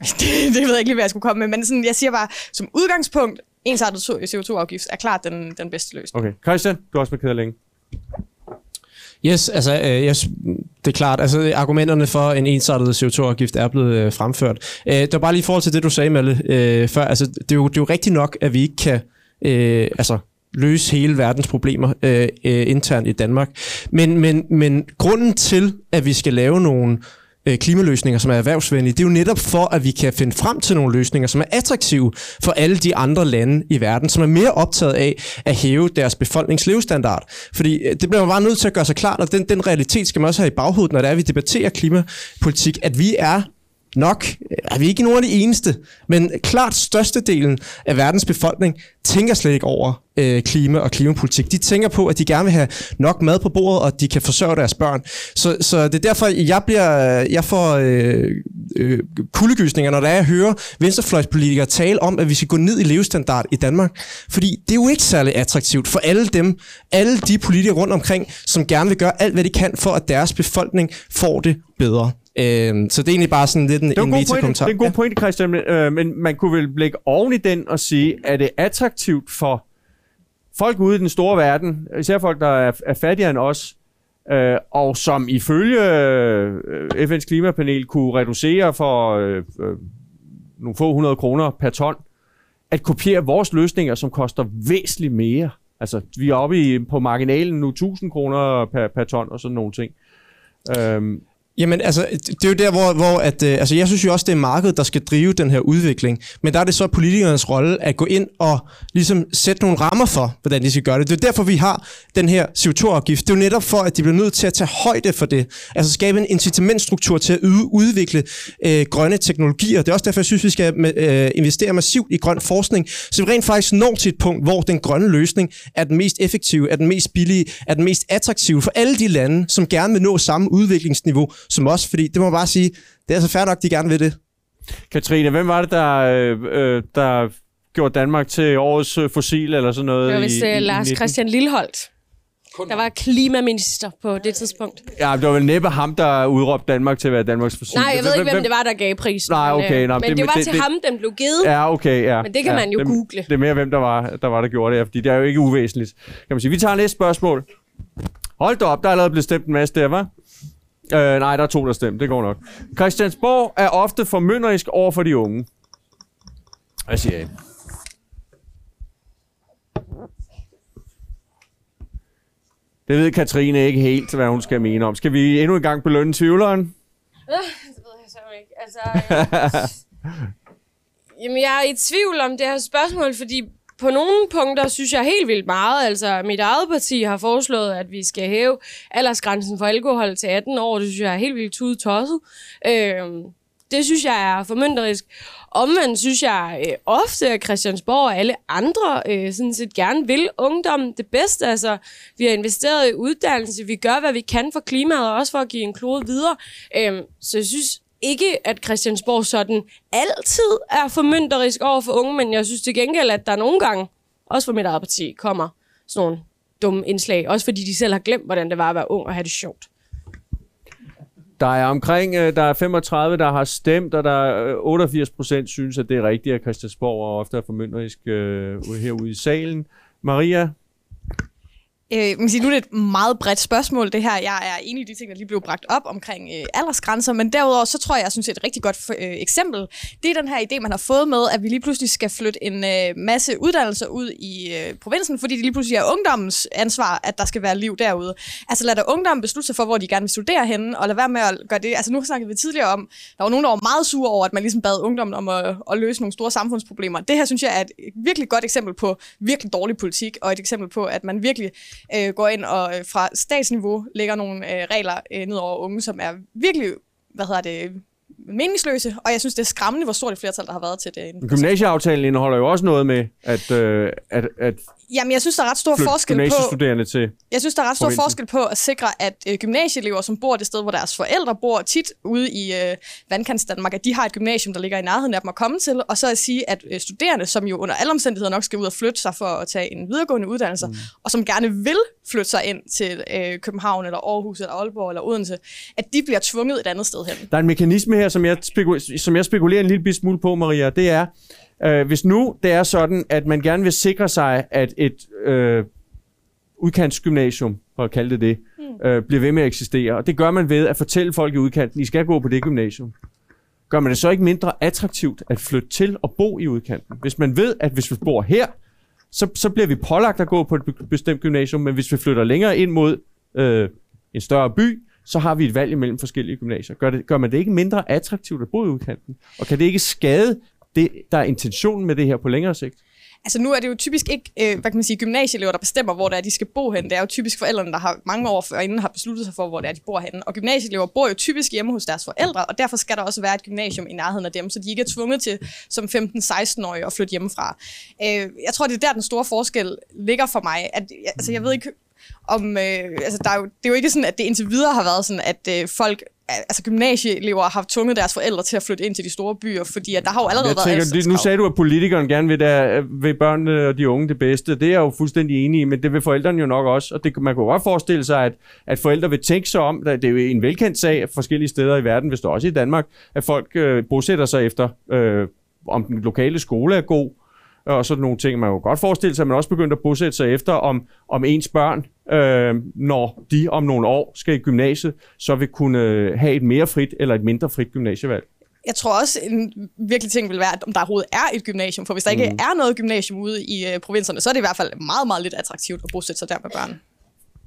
(laughs) det, det ved jeg ikke lige, hvad jeg skulle komme med, men sådan, jeg siger bare, som udgangspunkt, ensartet CO2-afgift er klart den, den bedste løsning. Okay. Christian, du har også af længe. Yes, altså øh, yes, det er klart. Altså argumenterne for en ensartet CO2-afgift er blevet øh, fremført. Øh, det var bare lige i forhold til det, du sagde, Malle, øh, før. Altså, det, er jo, det er jo rigtigt nok, at vi ikke kan øh, altså, løse hele verdens problemer øh, øh, internt i Danmark. Men, men, men grunden til, at vi skal lave nogle øh, Øh, klimaløsninger, som er erhvervsvenlige, det er jo netop for, at vi kan finde frem til nogle løsninger, som er attraktive for alle de andre lande i verden, som er mere optaget af at hæve deres befolkningslevestandard. Fordi øh, det bliver man bare nødt til at gøre sig klart, og den, den realitet skal man også have i baghovedet, når det er, at vi debatterer klimapolitik, at vi er nok, er vi ikke nogen af de eneste, men klart størstedelen af verdens befolkning tænker slet ikke over øh, klima og klimapolitik. De tænker på, at de gerne vil have nok mad på bordet, og at de kan forsørge deres børn. Så, så det er derfor, jeg bliver, jeg får øh, øh, kuldegysninger, når der jeg hører venstrefløjspolitikere tale om, at vi skal gå ned i levestandard i Danmark. Fordi det er jo ikke særlig attraktivt for alle dem, alle de politikere rundt omkring, som gerne vil gøre alt, hvad de kan for, at deres befolkning får det bedre. Øh, så det er egentlig bare sådan lidt en, Det er en meta-kommentar. det er en god pointe Christian, øh, men man kunne vel lægge oven i den og sige, er det attraktivt for folk ude i den store verden, især folk, der er, er fattigere end os, øh, og som ifølge øh, FN's klimapanel kunne reducere for øh, øh, nogle få hundrede kroner per ton, at kopiere vores løsninger, som koster væsentligt mere. Altså, vi er oppe i, på marginalen nu 1000 kroner per, per ton og sådan nogle ting. Øhm, Jamen, altså, det er jo der, hvor, hvor at, øh, altså, jeg synes jo også, det er markedet, der skal drive den her udvikling. Men der er det så politikernes rolle at gå ind og ligesom sætte nogle rammer for, hvordan de skal gøre det. Det er derfor, vi har den her CO2-afgift. Det er jo netop for, at de bliver nødt til at tage højde for det. Altså skabe en incitamentstruktur til at yde, udvikle øh, grønne teknologier. Det er også derfor, jeg synes, vi skal med, øh, investere massivt i grøn forskning, så vi rent faktisk når til et punkt, hvor den grønne løsning er den mest effektive, er den mest billige, er den mest attraktive for alle de lande, som gerne vil nå samme udviklingsniveau som os. Fordi det må man bare sige, det er så fair nok, de gerne vil det. Katrine, hvem var det, der, øh, øh, der gjorde Danmark til årets øh, fossil eller sådan noget? Det var vist i, i, uh, i Lars 19? Christian Lilleholdt. Der var klimaminister på det tidspunkt. Ja, det var vel næppe ham, der udråbte Danmark til at være Danmarks fossil. Nej, jeg ved ikke, hvem det var, der gav prisen. Nej, men, okay, nå, men det- det, var det- til det- ham, den blev givet. Ja, okay, ja. Men det kan ja, man jo det, google. Det er mere, hvem der var, der var, der gjorde det, fordi det er jo ikke uvæsentligt. Kan man sige. Vi tager næste spørgsmål. Hold da op, der er allerede blevet stemt en masse der, var? Øh, nej, der er to, der stemt. Det går nok. Christiansborg er ofte formynderisk over for de unge. Hvad siger I? Det ved Katrine ikke helt, hvad hun skal mene om. Skal vi endnu en gang belønne tvivleren? Det ved jeg så ikke. Altså, øh, (laughs) jamen, jeg er i tvivl om det her spørgsmål, fordi på nogle punkter synes jeg helt vildt meget. Altså, mit eget parti har foreslået, at vi skal hæve aldersgrænsen for alkohol til 18 år. Det synes jeg er helt vildt tudetosset. Øh, det synes jeg er formynderisk. Omvendt synes jeg øh, ofte, at Christiansborg og alle andre øh, sådan set gerne vil ungdommen det bedste. Altså, vi har investeret i uddannelse, vi gør, hvad vi kan for klimaet, og også for at give en klode videre. Øh, så jeg synes ikke, at Christiansborg sådan altid er formynderisk over for unge, men jeg synes til gengæld, at der nogle gange, også for mit eget parti, kommer sådan nogle dumme indslag. Også fordi de selv har glemt, hvordan det var at være ung og have det sjovt. Der er omkring, øh, der er 35, der har stemt, og der øh, er 88 procent synes, at det er rigtigt, at Christiansborg er ofte er formynderisk øh, herude i salen. Maria? Øh, man kan sige, nu er det et meget bredt spørgsmål, det her. Jeg er enig i de ting, der lige blev bragt op omkring øh, aldersgrænser, men derudover, så tror jeg, jeg synes, det er et rigtig godt øh, eksempel. Det er den her idé, man har fået med, at vi lige pludselig skal flytte en øh, masse uddannelser ud i øh, provinsen, fordi det lige pludselig er ungdommens ansvar, at der skal være liv derude. Altså lad da ungdommen beslutte sig for, hvor de gerne vil studere henne, og lad være med at gøre det. Altså nu snakkede vi tidligere om, der var nogen, der var meget sure over, at man ligesom bad ungdommen om at, at løse nogle store samfundsproblemer. Det her synes jeg er et virkelig godt eksempel på virkelig dårlig politik, og et eksempel på, at man virkelig øh, går ind og øh, fra statsniveau lægger nogle øh, regler øh, ned over unge, som er virkelig, hvad hedder det, meningsløse, og jeg synes, det er skræmmende, hvor stort et flertal, der har været til det. Gymnasieaftalen indeholder jo også noget med, at, øh, at, at Jamen, jeg synes, der er ret stor forskel på... til... Jeg synes, der er ret stor provinsen. forskel på at sikre, at øh, gymnasieelever, som bor det sted, hvor deres forældre bor, tit ude i øh, vandkants Danmark, at de har et gymnasium, der ligger i nærheden af dem at komme til, og så at sige, at øh, studerende, som jo under alle omstændigheder nok skal ud og flytte sig for at tage en videregående uddannelse, mm. og som gerne vil flytte sig ind til øh, København, eller Aarhus, eller Aalborg, eller Odense, at de bliver tvunget et andet sted hen. Der er en mekanisme her, som jeg, spekulerer, som jeg spekulerer en lille smule på, Maria. Det er, øh, hvis nu det er sådan, at man gerne vil sikre sig, at et øh, udkantsgymnasium, for at kalde det det, øh, bliver ved med at eksistere. Og det gør man ved at fortælle folk i udkanten, I skal gå på det gymnasium. Gør man det så ikke mindre attraktivt at flytte til og bo i udkanten? Hvis man ved, at hvis vi bor her, så, så bliver vi pålagt at gå på et be- bestemt gymnasium, men hvis vi flytter længere ind mod øh, en større by, så har vi et valg imellem forskellige gymnasier. Gør, det, gør man det ikke mindre attraktivt at bo i udkanten? Og kan det ikke skade det, der er intentionen med det her på længere sigt? Altså nu er det jo typisk ikke, øh, hvad kan man sige, gymnasieelever, der bestemmer, hvor det er, de skal bo hen. Det er jo typisk forældrene, der har mange år før inden har besluttet sig for, hvor det er, de bor henne. Og gymnasieelever bor jo typisk hjemme hos deres forældre, og derfor skal der også være et gymnasium i nærheden af dem, så de ikke er tvunget til som 15-16-årige at flytte hjemmefra. Øh, jeg tror, det er der, den store forskel ligger for mig. At, altså, jeg ved ikke, om, øh, altså, der er jo, det er jo ikke sådan, at det indtil videre har været sådan, at øh, folk altså gymnasieelever har tvunget deres forældre til at flytte ind til de store byer, fordi at der har jo allerede Jeg været tænker, det, nu sagde du, at politikeren gerne vil, der, vil børnene og de unge det bedste. Det er jeg jo fuldstændig enig i, men det vil forældrene jo nok også. Og det, man kunne godt forestille sig, at, at forældre vil tænke sig om. Det er jo en velkendt sag forskellige steder i verden, hvis det også i Danmark, at folk øh, bosætter sig efter, øh, om den lokale skole er god, og sådan nogle ting. Man kan godt forestille sig, at man også begynder at bosætte sig efter, om, om ens børn, øh, når de om nogle år skal i gymnasiet, så vil kunne øh, have et mere frit eller et mindre frit gymnasievalg. Jeg tror også, en virkelig ting vil være, at om der overhovedet er et gymnasium. For hvis der ikke Mm. er noget gymnasium ude i øh, provinserne, så er det i hvert fald meget, meget lidt attraktivt at bosætte sig der med børn.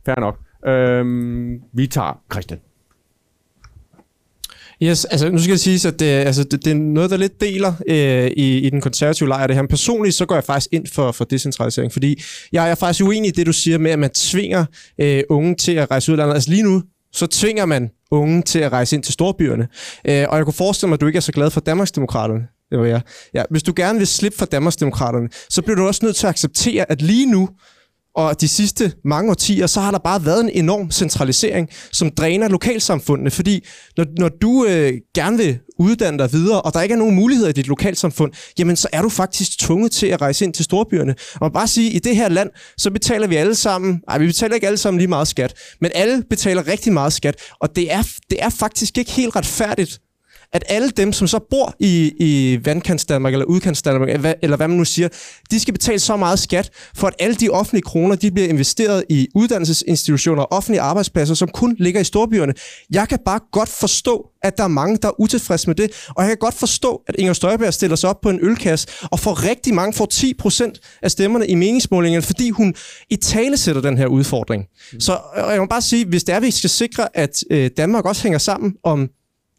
Fair nok. Øhm, vi tager Christian. Yes, altså nu skal jeg sige, at det, altså, det, det er noget, der lidt deler øh, i, i den konservative lejr. Det her. Men personligt så går jeg faktisk ind for, for decentralisering, fordi jeg er faktisk uenig i det, du siger med, at man tvinger øh, unge til at rejse ud af landet. Altså lige nu, så tvinger man unge til at rejse ind til storbyerne. Øh, og jeg kunne forestille mig, at du ikke er så glad for Danmarksdemokraterne. Det var jeg. Ja, hvis du gerne vil slippe for Danmarksdemokraterne, så bliver du også nødt til at acceptere, at lige nu, og de sidste mange årtier, så har der bare været en enorm centralisering, som dræner lokalsamfundene. Fordi når, når du øh, gerne vil uddanne dig videre, og der ikke er nogen muligheder i dit lokalsamfund, jamen så er du faktisk tvunget til at rejse ind til storbyerne. Og man bare sige, at i det her land, så betaler vi alle sammen, nej, vi betaler ikke alle sammen lige meget skat, men alle betaler rigtig meget skat, og det er, det er faktisk ikke helt retfærdigt, at alle dem, som så bor i, i vandkants Danmark eller udkants Danmark, eller hvad, eller hvad man nu siger, de skal betale så meget skat, for at alle de offentlige kroner, de bliver investeret i uddannelsesinstitutioner og offentlige arbejdspladser, som kun ligger i storbyerne. Jeg kan bare godt forstå, at der er mange, der er utilfredse med det, og jeg kan godt forstå, at Inger Støjberg stiller sig op på en ølkasse, og får rigtig mange, får 10% af stemmerne i meningsmålingerne, fordi hun i tale sætter den her udfordring. Så øh, jeg må bare sige, hvis det er, vi skal sikre, at øh, Danmark også hænger sammen om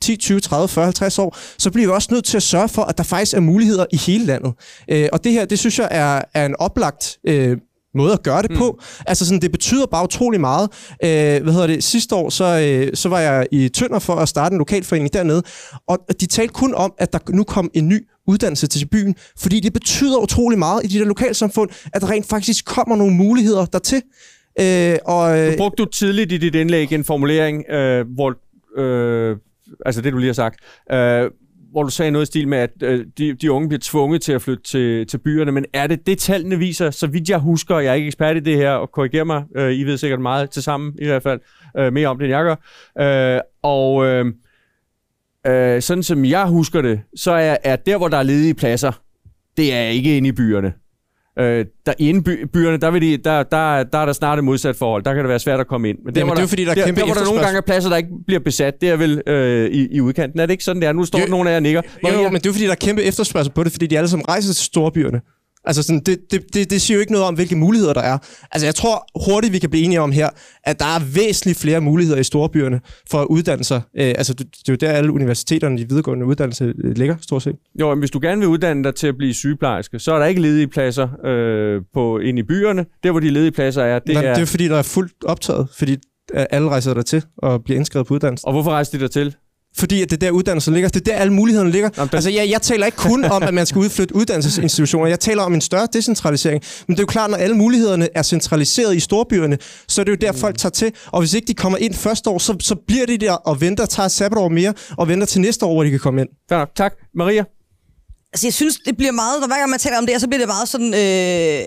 10, 20, 30, 40, 50 år, så bliver vi også nødt til at sørge for, at der faktisk er muligheder i hele landet. Øh, og det her, det synes jeg er, er en oplagt øh, måde at gøre det på. Mm. Altså sådan, det betyder bare utrolig meget. Øh, hvad hedder det? Sidste år, så, øh, så var jeg i Tønder for at starte en lokalforening dernede, og de talte kun om, at der nu kom en ny uddannelse til byen, fordi det betyder utrolig meget i de der lokalsamfund, at der rent faktisk kommer nogle muligheder dertil. Øh, og, øh, Du brugte du tidligt i dit indlæg en formulering, øh, hvor, øh, altså det du lige har sagt, øh, hvor du sagde noget i stil med, at øh, de, de unge bliver tvunget til at flytte til, til byerne, men er det det, tallene viser, så vidt jeg husker, og jeg er ikke ekspert i det her, og korrigerer mig, øh, I ved sikkert meget til sammen i hvert fald, øh, mere om det, end jeg gør, øh, og øh, øh, sådan som jeg husker det, så er, er der, hvor der er ledige pladser, det er ikke inde i byerne. Øh, der, inde i by, byerne, der, vil de, der, der, der er der snart et modsat forhold. Der kan det være svært at komme ind. Men der, Jamen, det er jo fordi, der er der, kæmpe der, hvor der nogle gange er pladser, der ikke bliver besat, det er vel øh, i, i udkanten. Er det ikke sådan, det er? Nu står Jo. der nogle af jer nikker. Jo, jo, men det er jo fordi, der er kæmpe efterspørgsel på det, fordi de alle sammen rejser til storbyerne. Altså sådan, det, det, det, det siger jo ikke noget om, hvilke muligheder der er. Altså jeg tror hurtigt, vi kan blive enige om her, at der er væsentligt flere muligheder i storbyerne for at uddanne sig. Øh, altså det, det er jo der, alle universiteterne, de videregående uddannelser øh, ligger, stort set. Jo, men hvis du gerne vil uddanne dig til at blive sygeplejerske, så er der ikke ledige pladser øh, på, inde i byerne. Der, hvor de ledige pladser er, det er... er... det er fordi, der er fuldt optaget, fordi øh, alle rejser der til og bliver indskrevet på uddannelsen. Og hvorfor rejser de der til? Fordi at det er der uddannelsen ligger. Det er der alle mulighederne ligger. Jamen, Altså jeg, jeg taler ikke kun om, at man skal udflytte uddannelsesinstitutioner. Jeg taler om en større decentralisering. Men det er jo klart, når alle mulighederne er centraliseret i storbyerne, så er det jo der, folk tager til. Og hvis ikke de kommer ind første år, så, så bliver de der og venter, tager et sabbatår mere, og venter til næste år, hvor de kan komme ind. Nok. Tak. Maria? Altså, jeg synes, det bliver meget, når hver gang man taler om det, her, så bliver det meget sådan, øh,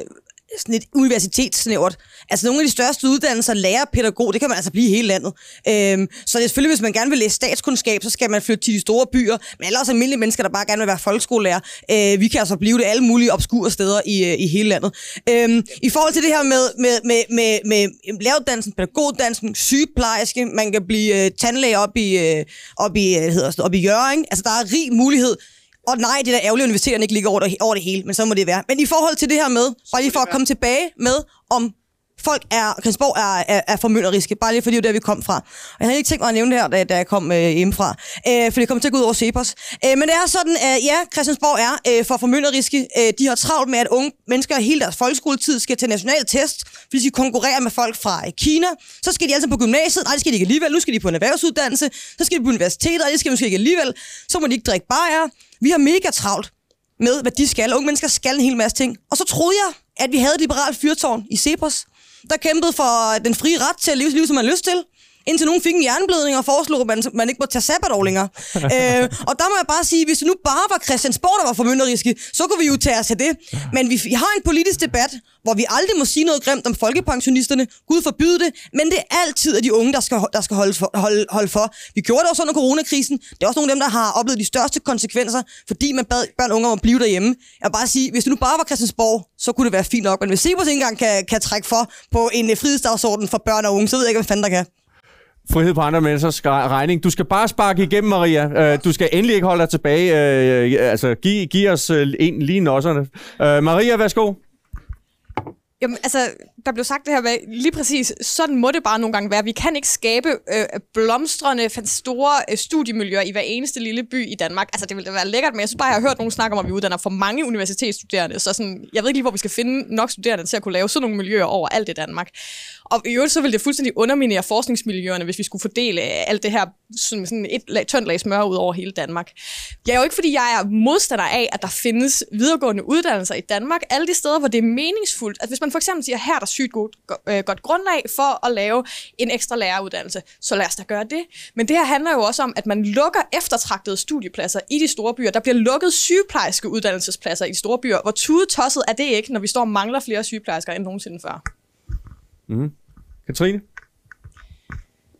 sådan et universitetssnævert. Altså, nogle af de største uddannelser, lærer pædagog, det kan man altså blive i hele landet. Øhm, så det er selvfølgelig, hvis man gerne vil læse statskundskab, så skal man flytte til de store byer, men alle også almindelige mennesker, der bare gerne vil være folkeskolelærer, øh, vi kan altså blive det alle mulige obskure steder i, øh, i hele landet. Øhm, I forhold til det her med, med, med, med, med læreruddannelsen, pædagoguddannelsen, sygeplejerske, man kan blive øh, tandlæge op i, øh, op i, øh, hedder, det, op i Jørgen. Altså, der er rig mulighed. Og nej, det er da ærgerligt, at universiteterne ikke ligger over det, over det hele, men så må det være. Men i forhold til det her med, bare lige for at komme tilbage med, om folk er, Christiansborg er, er, er formynderiske, bare lige fordi det er der, vi kom fra. Og jeg havde ikke tænkt mig at nævne det her, da, da jeg kom øh, hjemmefra, øh, for det kommer til at gå ud over Cepos. Øh, men det er sådan, at ja, Christiansborg er øh, for formynderiske. Øh, de har travlt med, at unge mennesker hele deres folkeskoletid skal til national test, fordi de skal konkurrere med folk fra øh, Kina. Så skal de altså på gymnasiet, nej, det skal de ikke alligevel. Nu skal de på en erhvervsuddannelse, så skal de på universitetet, og det skal de måske ikke alligevel. Så må de ikke drikke bajer. Vi har mega travlt med, hvad de skal. Unge mennesker skal en hel masse ting. Og så troede jeg, at vi havde et liberalt fyrtårn i Cepos, der kæmpede for den frie ret til at leve sit liv, som man har lyst til indtil nogen fik en hjerneblødning og foreslog, at man, man ikke må tage sabbatår længere. (laughs) øh, og der må jeg bare sige, hvis det nu bare var Christiansborg, der var formynderiske, så kunne vi jo tage os af det. Men vi, vi har en politisk debat, hvor vi aldrig må sige noget grimt om folkepensionisterne. Gud forbyde det. Men det er altid af de unge, der skal, der skal holde, for, holde, holde for. Vi gjorde det også under coronakrisen. Det er også nogle af dem, der har oplevet de største konsekvenser, fordi man bad børn og unge om at blive derhjemme. Jeg vil bare sige, hvis det nu bare var Christiansborg, så kunne det være fint nok. Men hvis Sebers ikke engang kan, kan trække for på en frihedsdagsorden for børn og unge, så ved jeg ikke, hvad fanden der kan. Frihed på andre menneskers regning. Du skal bare sparke igennem, Maria. Øh, Du skal endelig ikke holde dig tilbage. Øh, Altså, giv, giv os øh, en lige nosserne. Øh, Maria, værsgo. Jamen, altså, der blev sagt det her med, lige præcis, sådan må det bare nogle gange være. Vi kan ikke skabe øh, blomstrende, store øh, studiemiljøer i hver eneste lille by i Danmark. Altså, det ville da være lækkert, men jeg synes bare, jeg har hørt nogen snakke om, at vi uddanner for mange universitetsstuderende. Så sådan, jeg ved ikke lige, hvor vi skal finde nok studerende til at kunne lave sådan nogle miljøer over alt i Danmark. Og i øvrigt så ville det fuldstændig underminere forskningsmiljøerne, hvis vi skulle fordele alt det her sådan, sådan et lag, tyndt lag smør ud over hele Danmark. Jeg er jo ikke, fordi jeg er modstander af, at der findes videregående uddannelser i Danmark, alle de steder, hvor det er meningsfuldt. At hvis man for eksempel siger, her er der sygt godt, øh, godt grundlag for at lave en ekstra læreruddannelse, så lad os da gøre det. Men det her handler jo også om, at man lukker eftertragtede studiepladser i de store byer. Der bliver lukket sygeplejerske uddannelsespladser i de store byer. Hvor tudetosset er det ikke, når vi står og mangler flere sygeplejersker end nogensinde før? Mm. Katrine?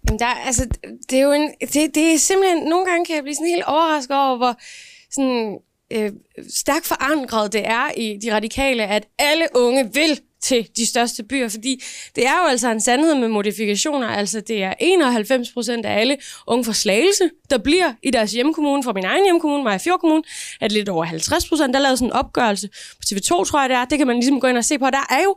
Jamen, der, altså, det er jo en, det, det er simpelthen, nogle gange kan jeg blive sådan helt overrasket over, hvor sådan, øh, stærkt forankret det er i de radikale, at alle unge vil til de største byer, fordi det er jo altså en sandhed med modifikationer. Altså det er 91 procent af alle unge fra Slagelse, der bliver i deres hjemkommune. Fra min egen hjemkommune, Maja Kommune, er det lidt over 50 procent. Der er lavet sådan en opgørelse på TV2, tror jeg det er. Det kan man ligesom gå ind og se på. Der er jo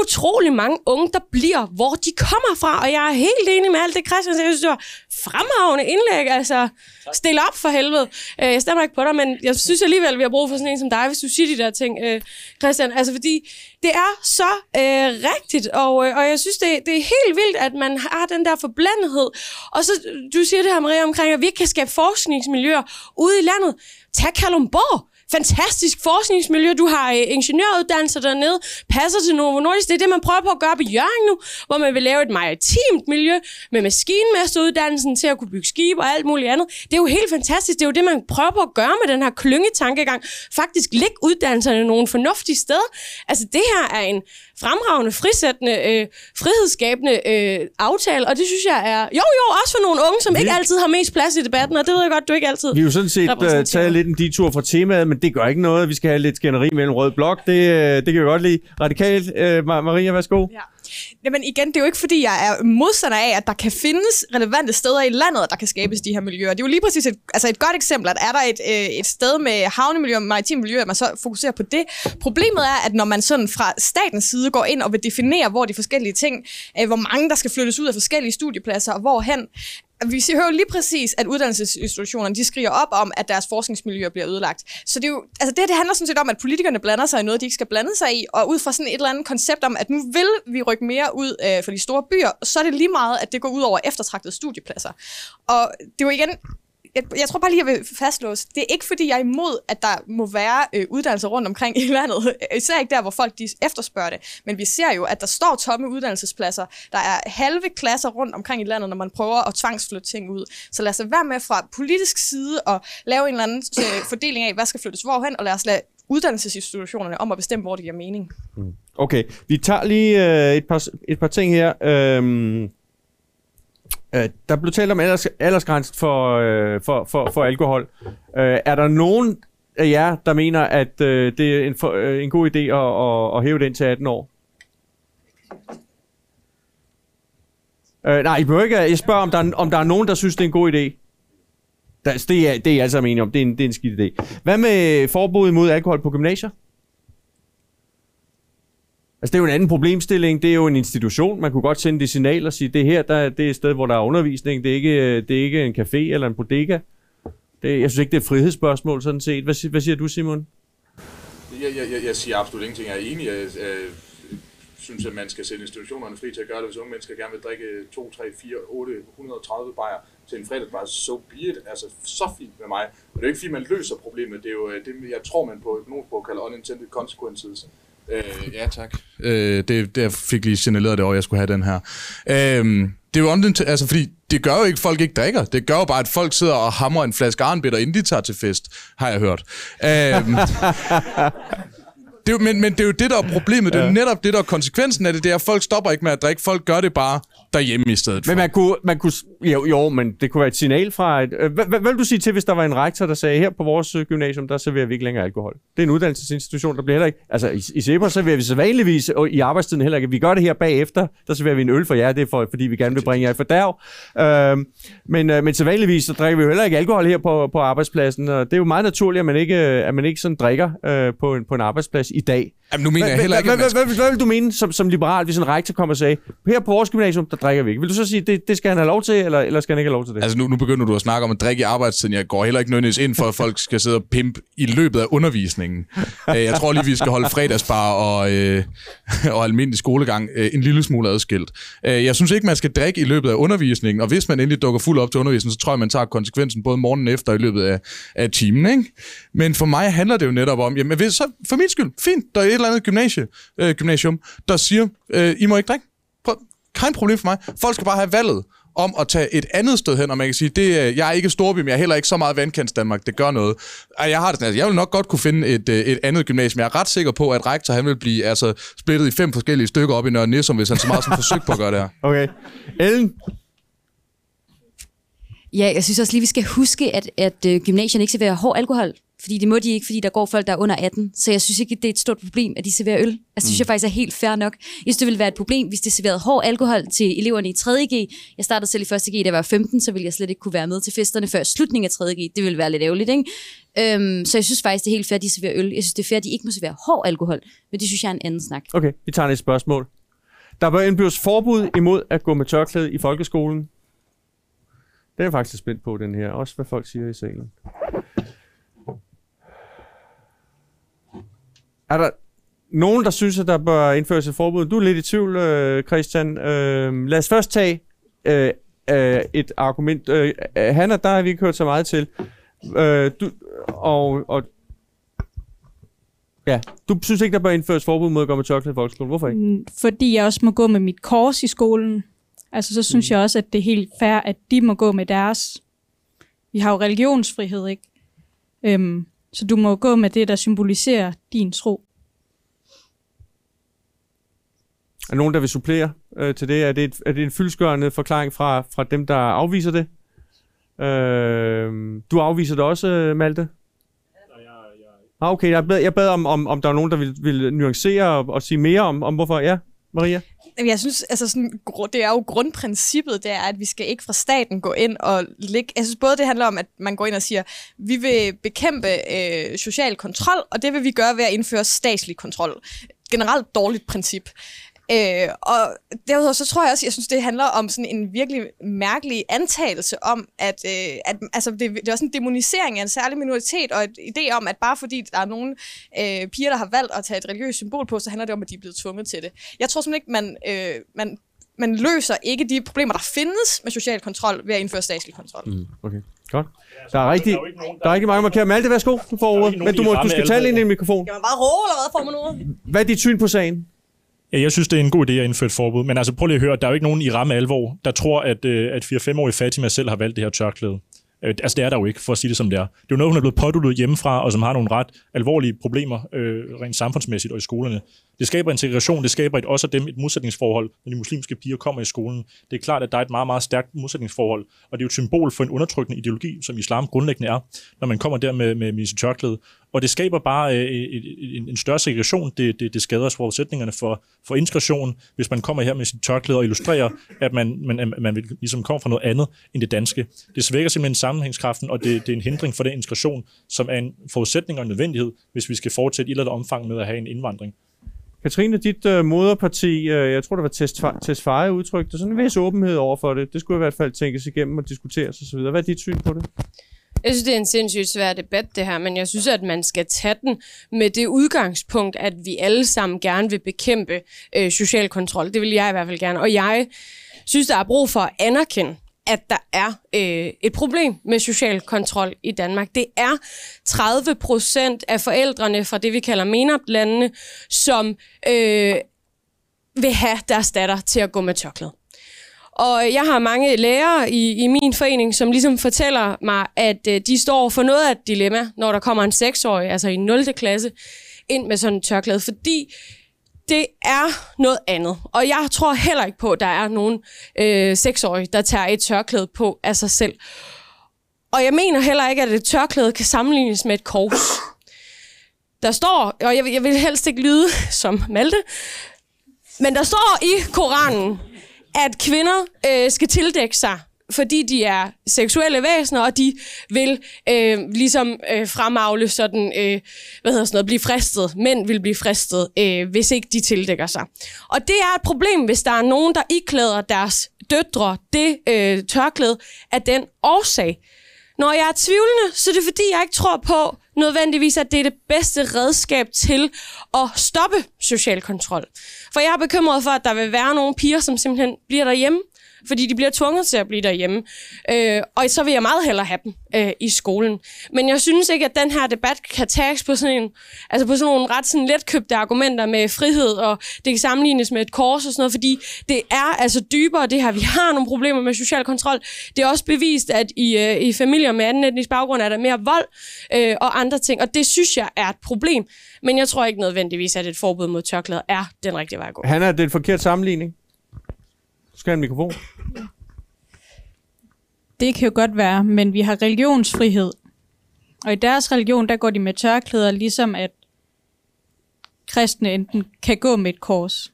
utrolig mange unge, der bliver, hvor de kommer fra. Og jeg er helt enig med alt det, Christian sagde. Jeg synes, det var fremragende indlæg. Altså, stil op for helvede. Øh, jeg stemmer ikke på dig, men jeg synes alligevel, vi har brug for sådan en som dig, hvis du siger de der ting, øh, Christian. Altså, fordi det er så øh, rigtigt, og, øh, og jeg synes, det, det er helt vildt, at man har den der forblandethed. Og så, du siger det her, Maria, omkring, at vi ikke kan skabe forskningsmiljøer ude i landet. Tag Kalumborg fantastisk forskningsmiljø. Du har øh, ingeniøruddannelser dernede, passer til Novo Nordisk. Det er det, man prøver på at gøre på Jørgen nu, hvor man vil lave et maritimt miljø med maskinmesteruddannelsen til at kunne bygge skib og alt muligt andet. Det er jo helt fantastisk. Det er jo det, man prøver på at gøre med den her klyngetankegang. Faktisk lægge uddannelserne nogle fornuftige steder. Altså, det her er en fremragende, frisættende, øh, frihedsskabende øh, aftale, og det synes jeg er... Jo, jo, også for nogle unge, som Vi- ikke altid har mest plads i debatten, og det ved jeg godt, du ikke altid Vi har jo sådan set uh, taget lidt en detur fra temaet, men det gør ikke noget. Vi skal have lidt skænderi mellem rød blok. Det, øh, det kan vi godt lide. Radikal, uh, Maria, værsgo. Ja. Jamen igen, det er jo ikke fordi, jeg er modstander af, at der kan findes relevante steder i landet, der kan skabes de her miljøer. Det er jo lige præcis et, altså et godt eksempel, at er der et, øh, et sted med havnemiljø og maritim miljø, at man så fokuserer på det. Problemet er, at når man sådan fra statens side går ind og vil definere, hvor de forskellige ting, øh, hvor mange der skal flyttes ud af forskellige studiepladser og hvorhen, vi ser- hører jo lige præcis, at uddannelsesinstitutionerne de skriger op om, at deres forskningsmiljøer bliver ødelagt. Så det, er jo, altså det, her, det handler sådan set om, at politikerne blander sig i noget, de ikke skal blande sig i, og ud fra sådan et eller andet koncept om, at nu vil vi rykke mere ud øh, for de store byer, så er det lige meget, at det går ud over eftertragtede studiepladser. Og det er jo igen, jeg, jeg tror bare lige, jeg vil fastlåse. Det er ikke, fordi jeg er imod, at der må være øh, uddannelser rundt omkring i landet. Øh, især ikke der, hvor folk de efterspørger det. Men vi ser jo, at der står tomme uddannelsespladser. Der er halve klasser rundt omkring i landet, når man prøver at tvangsflytte ting ud. Så lad os være med fra politisk side og lave en eller anden øh, fordeling af, hvad skal flyttes hvorhen, og lad os lade uddannelsesinstitutionerne om at bestemme, hvor det giver mening. Mm. Okay, vi tager lige øh, et, par, et par ting her. Øhm, øh, der blev talt om alders, aldersgrænsen for, øh, for, for, for alkohol. Øh, er der nogen af jer, der mener, at øh, det er en, for, øh, en god idé at, at, at hæve den til 18 år? Øh, nej, I behøver ikke, jeg spørger, om der, om der er nogen, der synes, det er en god idé. Det, er, det er jeg altså enig om. Det er, en, det er en skidt idé. Hvad med forbud mod alkohol på gymnasier? Altså, det er jo en anden problemstilling. Det er jo en institution. Man kunne godt sende det signal og sige, det her der, det er et sted, hvor der er undervisning. Det er ikke, det er ikke en café eller en bodega. Det, jeg synes ikke, det er et frihedsspørgsmål, sådan set. Hvad, hvad siger du, Simon? Jeg, jeg, jeg, jeg siger absolut ingenting. Jeg er enig. Jeg, jeg synes, at man skal sætte institutionerne fri til at gøre det. Hvis unge mennesker gerne vil drikke 2, 3, 4, 8, 130 bajer til en fredag, bare so be it. Altså, så fint med mig. Og det er jo ikke, fordi man løser problemet. Det er jo, øh, det, jeg tror, man på et sprog kalder unintended consequences. Øh, ja, tak. Øh, det, det jeg fik lige signaleret det over, at jeg skulle have den her. Øh, det er jo altså fordi det gør jo ikke, at folk ikke drikker. Det gør jo bare, at folk sidder og hammer en flaske arnbitter, inden de tager til fest, har jeg hørt. Øhm, (laughs) det er jo, men, men det er jo det, der er problemet. Det er jo netop det, der er konsekvensen af det. Det er, at folk stopper ikke med at drikke. Folk gør det bare derhjemme i stedet for. Men man kunne, man kunne, jo, jo, men det kunne være et signal fra... Et, øh, hvad, hvad, vil du sige til, hvis der var en rektor, der sagde, her på vores øh, gymnasium, der serverer vi ikke længere alkohol? Det er en uddannelsesinstitution, der bliver heller ikke... Altså, i, i Cepos serverer vi så vanligvis, og i arbejdstiden heller ikke. Vi gør det her bagefter, der serverer vi en øl for jer, det er for, fordi vi gerne vil bringe jer i fordærv. Øh, men, øh, men så vanligvis, så drikker vi jo heller ikke alkohol her på, på arbejdspladsen, og det er jo meget naturligt, at man ikke, at man ikke sådan drikker øh, på, en, på en arbejdsplads i dag. Jamen, nu mener jeg heller ikke, hvad, hvad, vil du mene som, som liberal, hvis en rektor kommer og sagde, her på vores gymnasium, der drikker vi ikke? Vil du så sige, det, det skal han have lov til, eller, eller skal han ikke have lov til det? Altså nu, nu begynder du at snakke om at drikke i arbejdstiden. Jeg går heller ikke nødvendigvis ind for, at folk skal sidde og pimpe i løbet af undervisningen. Øh, Jeg tror lige, vi skal holde fredagsbar og, øh, og almindelig skolegang øh, en lille smule adskilt. Øh, Jeg synes ikke, man skal drikke i løbet af undervisningen, og hvis man endelig dukker fuld op til undervisningen, så tror jeg, man tager konsekvensen både morgenen efter og i løbet af, af timen. Ikke? Men for mig handler det jo netop om, jamen hvis, så for min skyld, fint, der er eller andet gymnasie, øh, gymnasium, der siger, øh, I må ikke drikke. Prøv, kein problem for mig. Folk skal bare have valget om at tage et andet sted hen, og man kan sige, det, jeg er ikke storby, men jeg er heller ikke så meget vandkants Danmark, det gør noget. Ej, Jeg har det sådan, altså, jeg vil nok godt kunne finde et, øh, et andet gymnasium. Jeg er ret sikker på, at rektor han vil blive altså, splittet i fem forskellige stykker op i Nørre Nissum, hvis han så meget som forsøg på at gøre det her. Okay. Ellen? Ja, jeg synes også lige, vi skal huske, at, at øh, gymnasierne ikke serverer hård alkohol. Fordi det må de ikke, fordi der går folk, der er under 18. Så jeg synes ikke, det er et stort problem, at de serverer øl. Altså, det synes jeg faktisk er helt fair nok. Jeg synes, det ville være et problem, hvis de serverede hård alkohol til eleverne i 3.G. Jeg startede selv i 1.G, da jeg var 15, så ville jeg slet ikke kunne være med til festerne før slutningen af 3.G. Det ville være lidt ærgerligt, ikke? Øhm, så jeg synes faktisk, det er helt fair, at de serverer øl. Jeg synes, det er fair, at de ikke må servere hård alkohol. Men det synes jeg er en anden snak. Okay, vi tager et spørgsmål. Der bør indbydes forbud imod at gå med tørklæde i folkeskolen. Den er jeg faktisk spændt på, den her. Også hvad folk siger i salen. Er der nogen, der synes, at der bør indføres et forbud? Du er lidt i tvivl, øh, Christian. Øh, lad os først tage øh, øh, et argument. Øh, øh, Hanna, der har vi ikke hørt så meget til. Øh, du, og, og Ja, du synes ikke, der bør indføres forbud mod at gå med tørklæde i folkeskolen. Hvorfor ikke? Mm, Fordi jeg også må gå med mit kors i skolen. Altså, så synes mm. jeg også, at det er helt fair, at de må gå med deres. Vi har jo religionsfrihed, ikke? Øhm, så du må gå med det, der symboliserer din tro. Er der nogen, der vil supplere øh, til det? Er det, et, er det en fyldsgørende forklaring fra, fra dem, der afviser det? Øh, du afviser det også, øh, Malte? Ah, okay, jeg bad, jeg bad om, om, om der var nogen, der ville, ville nuancere og, og sige mere om, om hvorfor. Ja, Maria? Jeg synes, altså sådan, det er jo grundprincippet, det er, at vi skal ikke fra staten gå ind og ligge... Jeg synes både, det handler om, at man går ind og siger, vi vil bekæmpe øh, social kontrol, og det vil vi gøre ved at indføre statslig kontrol. Generelt dårligt princip. Øh, og derudover så tror jeg også, jeg synes, det handler om sådan en virkelig mærkelig antagelse om, at, øh, at altså, det, det er også en demonisering af en særlig minoritet, og et idé om, at bare fordi der er nogle øh, piger, der har valgt at tage et religiøst symbol på, så handler det om, at de er blevet tvunget til det. Jeg tror simpelthen ikke, man, øh, man, man løser ikke de problemer, der findes med social kontrol ved at indføre statslig kontrol. Mm, okay, godt. Der er rigtig, der er rigtig mange markere. Malte, værsgo, du får ordet. Men du, må, du skal tale ind i en mikrofon. Skal man bare råbe, eller hvad får man ordet? Hvad er dit syn på sagen? Jeg synes, det er en god idé at indføre et forbud. Men altså, prøv lige at høre, der er jo ikke nogen i ramme alvor, der tror, at, øh, at 4-5-årige Fatima selv har valgt det her tørklæde. Øh, altså, det er der jo ikke, for at sige det som det er. Det er jo noget, hun er blevet påduttet hjemmefra, og som har nogle ret alvorlige problemer, øh, rent samfundsmæssigt og i skolerne. Det skaber integration, det skaber et, også dem et modsætningsforhold, når de muslimske piger kommer i skolen. Det er klart, at der er et meget, meget stærkt modsætningsforhold, og det er jo et symbol for en undertrykkende ideologi, som islam grundlæggende er, når man kommer der med, med, med sit tørklæde. Og det skaber bare øh, en, en større segregation. Det, det, det skader os forudsætningerne for, for integration, hvis man kommer her med sit tørklæde og illustrerer, at man, man, man vil, ligesom kommer fra noget andet end det danske. Det svækker simpelthen sammenhængskraften, og det, det er en hindring for den integration, som er en forudsætning og en nødvendighed, hvis vi skal fortsætte i et eller andet omfang med at have en indvandring. Katrine, dit øh, moderparti, øh, jeg tror, det var Tesfaye udtrykte sådan en vis åbenhed over for det. Det skulle i hvert fald tænkes igennem og diskuteres osv. Hvad er dit syn på det? Jeg synes, det er en sindssygt svær debat, det her, men jeg synes, at man skal tage den med det udgangspunkt, at vi alle sammen gerne vil bekæmpe øh, social kontrol. Det vil jeg i hvert fald gerne. Og jeg synes, der er brug for at anerkende, at der er øh, et problem med social kontrol i Danmark. Det er 30 procent af forældrene fra det, vi kalder MENAP-landene, som øh, vil have deres datter til at gå med tørklæde. Og jeg har mange lærere i, i min forening, som ligesom fortæller mig, at øh, de står for noget af et dilemma, når der kommer en seksårig, altså i 0. klasse, ind med sådan en tørklæde, fordi det er noget andet. Og jeg tror heller ikke på, at der er nogen øh, seksårige, der tager et tørklæde på af sig selv. Og jeg mener heller ikke, at et tørklæde kan sammenlignes med et kors. Der står, og jeg, jeg vil helst ikke lyde som Malte, men der står i Koranen, at kvinder øh, skal tildække sig, fordi de er seksuelle væsener, og de vil øh, ligesom øh, fremavle sådan, øh, hvad hedder sådan noget, blive fristet. Mænd vil blive fristet, øh, hvis ikke de tildækker sig. Og det er et problem, hvis der er nogen, der iklæder deres døtre det øh, tørklæde af den årsag. Når jeg er tvivlende, så er det fordi, jeg ikke tror på nødvendigvis, at det er det bedste redskab til at stoppe social kontrol. For jeg er bekymret for, at der vil være nogle piger, som simpelthen bliver derhjemme, fordi de bliver tvunget til at blive derhjemme. Øh, og så vil jeg meget hellere have dem øh, i skolen. Men jeg synes ikke, at den her debat kan tages på sådan, en, altså på sådan nogle ret sådan letkøbte argumenter med frihed, og det kan sammenlignes med et kors og sådan noget, fordi det er altså dybere det her. Vi har nogle problemer med social kontrol. Det er også bevist, at i, øh, i familier med anden etnisk baggrund er der mere vold øh, og andre ting, og det synes jeg er et problem. Men jeg tror ikke nødvendigvis, at et forbud mod tørklæder er den rigtige vej at gå. Han er det er en forkert sammenligning. Du skal have en mikrofon. Det kan jo godt være, men vi har religionsfrihed. Og i deres religion, der går de med tørklæder, ligesom at kristne enten kan gå med et kors.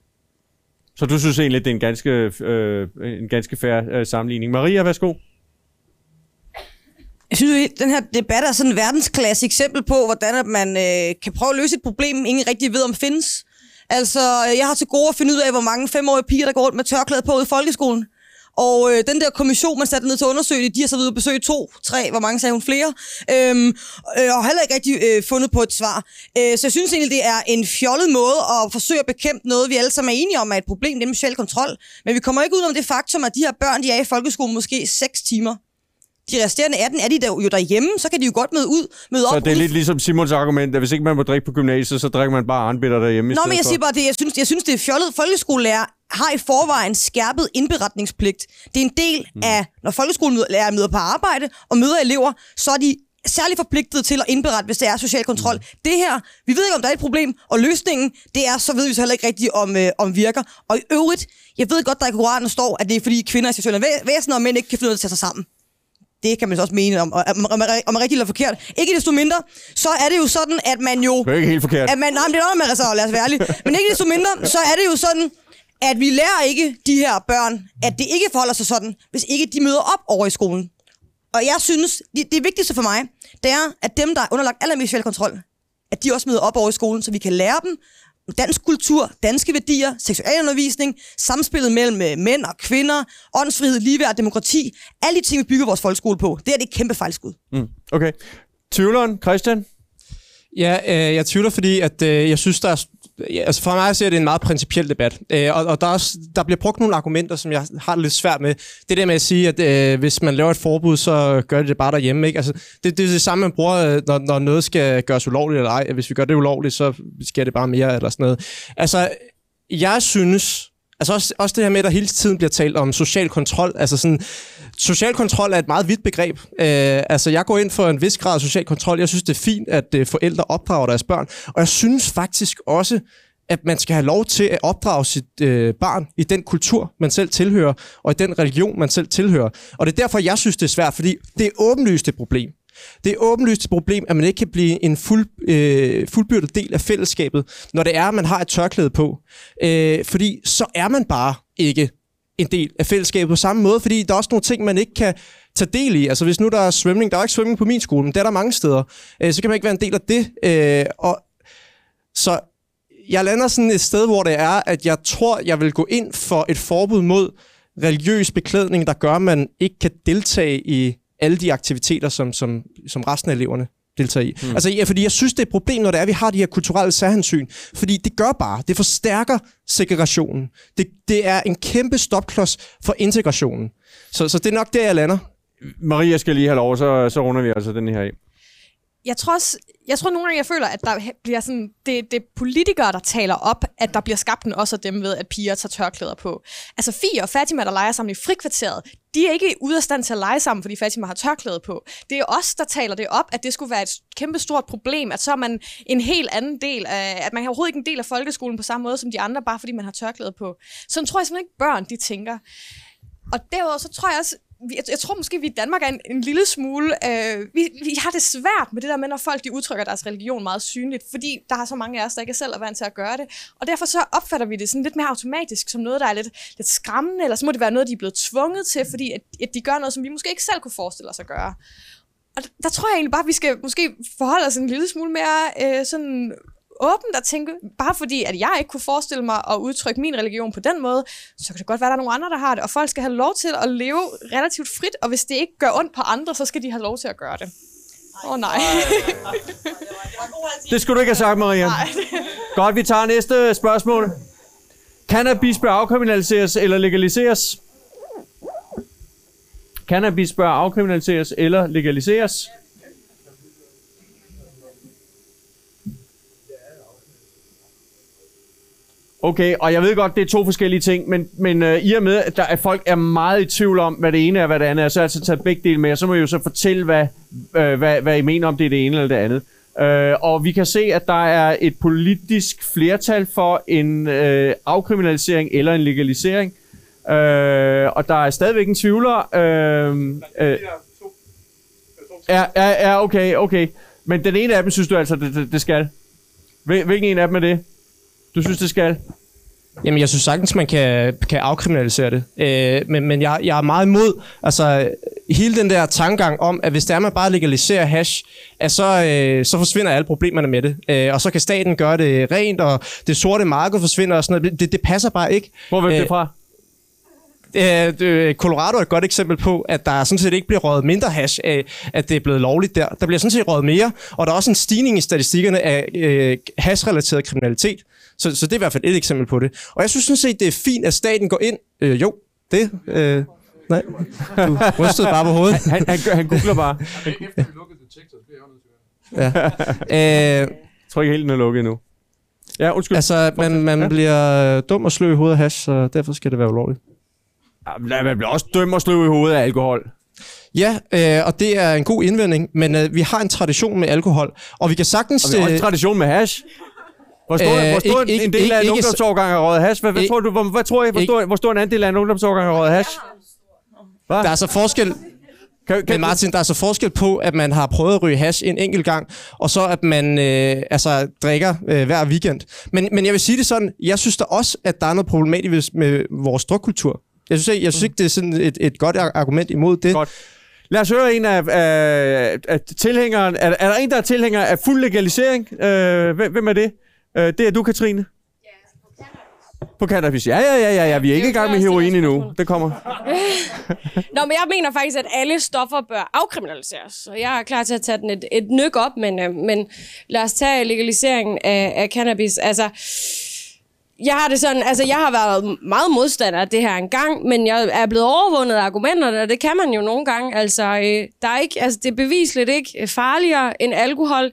Så du synes egentlig, det er en ganske, øh, en ganske fair øh, sammenligning. Maria, værsgo. Jeg synes den her debat er sådan et verdensklasse eksempel på, hvordan at man øh, kan prøve at løse et problem, ingen rigtig ved om findes. Altså, øh, jeg har til gode at finde ud af, hvor mange femårige piger, der går rundt med tørklæde på i folkeskolen. Og øh, den der kommission, man satte ned til at undersøge det, de har så videre besøgt to, tre, hvor mange sagde hun flere, øhm, øh, og heller ikke rigtig øh, fundet på et svar. Øh, så jeg synes egentlig, det er en fjollet måde at forsøge at bekæmpe noget, vi alle sammen er enige om er et problem, det er social kontrol. Men vi kommer ikke ud om det faktum, at de her børn, de er i folkeskolen måske 6 timer. De resterende 18 er de der, jo derhjemme, så kan de jo godt møde ud, møde Så op. det er lidt ligesom Simons argument, at hvis ikke man må drikke på gymnasiet, så drikker man bare arnbitter derhjemme i Nå, stedet men jeg siger bare det. Jeg synes, jeg synes det er fjollet. Folkeskolelærer har i forvejen skærpet indberetningspligt. Det er en del mm. af, når folkeskolelærer møder på arbejde og møder elever, så er de særlig forpligtet til at indberette, hvis det er social kontrol. Mm. Det her, vi ved ikke, om der er et problem, og løsningen, det er, så ved vi så heller ikke rigtigt, om, øh, om virker. Og i øvrigt, jeg ved godt, der i Koranen står, at det er fordi kvinder er seksuelle væ- væsener, og mænd ikke kan finde ud af at tage sig sammen. Det kan man så også mene om, og- om, om, om er rigtigt eller forkert. Ikke desto mindre, så er det jo sådan, at man jo... Det er ikke helt forkert. At man, nej, men det er noget med så lad os være ærlige. Men ikke desto mindre, så er det jo sådan, at vi lærer ikke de her børn, at det ikke forholder sig sådan, hvis ikke de møder op over i skolen. Og jeg synes, det, det vigtigste for mig, det er, at dem, der er underlagt allermest kontrol, at de også møder op over i skolen, så vi kan lære dem dansk kultur, danske værdier, seksualundervisning, samspillet mellem øh, mænd og kvinder, åndsfrihed, ligeværd, demokrati. Alle de ting, vi bygger vores folkeskole på. Det er det et kæmpe fejlskud. Mm. Okay. Tvivleren, Christian? Ja, øh, jeg tvivler, fordi at, øh, jeg synes, der er... Ja, altså for mig ser det en meget principiel debat. Øh, og og der, er også, der bliver brugt nogle argumenter, som jeg har det lidt svært med. Det der med at sige, at øh, hvis man laver et forbud, så gør det det bare derhjemme. Ikke? Altså, det, det er det samme, man bruger, øh, når, når noget skal gøres ulovligt eller ej. Hvis vi gør det ulovligt, så sker det bare mere eller sådan noget. Altså, jeg synes... Altså også, også det her med, at der hele tiden bliver talt om social kontrol. Altså sådan, social kontrol er et meget vidt begreb. Øh, altså jeg går ind for en vis grad af social kontrol. Jeg synes, det er fint, at øh, forældre opdrager deres børn. Og jeg synes faktisk også, at man skal have lov til at opdrage sit øh, barn i den kultur, man selv tilhører, og i den religion, man selv tilhører. Og det er derfor, jeg synes, det er svært, fordi det er åbenlyst et problem. Det er åbenlyst et problem, at man ikke kan blive en fuld, øh, fuldbyrdet del af fællesskabet, når det er, at man har et tørklæde på. Øh, fordi så er man bare ikke en del af fællesskabet på samme måde, fordi der er også nogle ting, man ikke kan tage del i. Altså hvis nu der er svømning, der er ikke svømning på min skole, men det er der mange steder, øh, så kan man ikke være en del af det. Øh, og så jeg lander sådan et sted, hvor det er, at jeg tror, jeg vil gå ind for et forbud mod religiøs beklædning, der gør, at man ikke kan deltage i alle de aktiviteter, som, som, som resten af eleverne deltager i. Mm. Altså, ja, fordi jeg synes, det er et problem, når det er, at vi har de her kulturelle særhensyn. Fordi det gør bare, det forstærker segregationen. Det, det er en kæmpe stopklods for integrationen. Så, så det er nok der, jeg lander. Maria skal lige have lov, så, så runder vi altså den her af jeg tror også, jeg tror nogle gange, jeg føler, at der bliver sådan, det, det er politikere, der taler op, at der bliver skabt en også af dem ved, at piger tager tørklæder på. Altså Fie og Fatima, der leger sammen i frikvarteret, de er ikke ude af stand til at lege sammen, fordi Fatima har tørklæde på. Det er os, der taler det op, at det skulle være et kæmpe stort problem, at så er man en helt anden del af, at man er overhovedet ikke en del af folkeskolen på samme måde som de andre, bare fordi man har tørklæde på. Så tror jeg simpelthen ikke, børn de tænker. Og derudover så tror jeg også, jeg, jeg tror måske, vi i Danmark er en, en lille smule... Øh, vi, vi har det svært med det der med, når folk de udtrykker deres religion meget synligt, fordi der er så mange af os, der ikke er selv er vant til at gøre det. Og derfor så opfatter vi det sådan lidt mere automatisk, som noget, der er lidt, lidt skræmmende, eller så må det være noget, de er blevet tvunget til, fordi at, at de gør noget, som vi måske ikke selv kunne forestille os at gøre. Og der, der tror jeg egentlig bare, at vi skal måske forholde os en lille smule mere øh, sådan åbent at tænke, bare fordi, at jeg ikke kunne forestille mig at udtrykke min religion på den måde, så kan det godt være, at der er nogle andre, der har det, og folk skal have lov til at leve relativt frit, og hvis det ikke gør ondt på andre, så skal de have lov til at gøre det. Åh oh, nej. (laughs) Det skulle du ikke have sagt, Maria. Nej. Godt, vi tager næste spørgsmål. Cannabis bør afkriminaliseres eller legaliseres? Cannabis bør afkriminaliseres eller legaliseres? Okay, og jeg ved godt, det er to forskellige ting, men, men øh, i og med, at, der, at folk er meget i tvivl om, hvad det ene er, hvad det andet er, så har jeg altså taget begge dele med, og så må I jo så fortælle, hvad, øh, hvad, hvad I mener om det er det ene eller det andet. Øh, og vi kan se, at der er et politisk flertal for en øh, afkriminalisering eller en legalisering. Øh, og der er stadigvæk en tvivler. Øh, øh, ja, ja, ja, okay, okay. Men den ene af dem synes du altså, det, det, det skal? Hvilken en af dem er det? Du synes, det skal? Jamen, jeg synes sagtens, man kan, kan afkriminalisere det. Øh, men men jeg, jeg er meget imod altså, hele den der tankegang om, at hvis det er, man bare legaliserer hash, at så, øh, så forsvinder alle problemerne med det. Øh, og så kan staten gøre det rent, og det sorte marked forsvinder og sådan noget. Det, det passer bare ikke. Hvor det Øh, fra? Øh, det- Colorado er et godt eksempel på, at der sådan set ikke bliver røget mindre hash af, at det er blevet lovligt der. Der bliver sådan set røget mere, og der er også en stigning i statistikkerne af øh, hash-relateret kriminalitet. Så, så det er i hvert fald et eksempel på det. Og jeg synes sådan set, det er fint, at staten går ind. Øh, jo, det... Øh, nej, du rystede bare på hovedet. Han, han, han googler bare. Ja. Øh, Jeg tror ikke helt, den er lukket endnu. Ja, undskyld. altså, man, man bliver dum og slø i hovedet af hash, så derfor skal det være ulovligt. Ja, man bliver også dømt og slå i hovedet af alkohol. Ja, øh, og det er en god indvending, men øh, vi har en tradition med alkohol, og vi kan sagtens... Og vi har også øh, en tradition med hash. Hvor stor, Øh, hvor stor ikke- ikke- en del af ikke- en ikke- ungdomsårgang har røget hash? Hvad, hvad, tror du, hvor, hvad tror I, hvor stor, hvor stor en andel af en ungdomsårgang har røget hash? Hvad? Der er så forskel... Kan, Men Martin, der er så forskel på, at man har prøvet at ryge hash en enkelt gang, og så at man øh, altså, drikker øh, hver weekend. Men, men jeg vil sige det sådan, jeg synes da også, at der er noget problematisk med vores drukkultur. Jeg synes, ikke, jeg synes ikke, det er sådan et, et godt ar- argument imod det. Godt. Lad os høre en af, af, af tilhængeren. Er, er der en, der er tilhænger af fuld legalisering? Øh, hvem, hvem er det? Øh, det er du, Katrine? På cannabis. Ja, ja, ja, ja, ja. Vi er ikke i gang med heroin endnu. Det kommer. (laughs) Nå, men jeg mener faktisk, at alle stoffer bør afkriminaliseres. Så jeg er klar til at tage den et, et nyk op, men, øh, men lad os tage legaliseringen af, af cannabis. Altså, jeg har det sådan, altså jeg har været meget modstander af det her engang, men jeg er blevet overvundet af argumenterne, og det kan man jo nogle gange. Altså, øh, der er ikke, altså det er bevisligt ikke farligere end alkohol.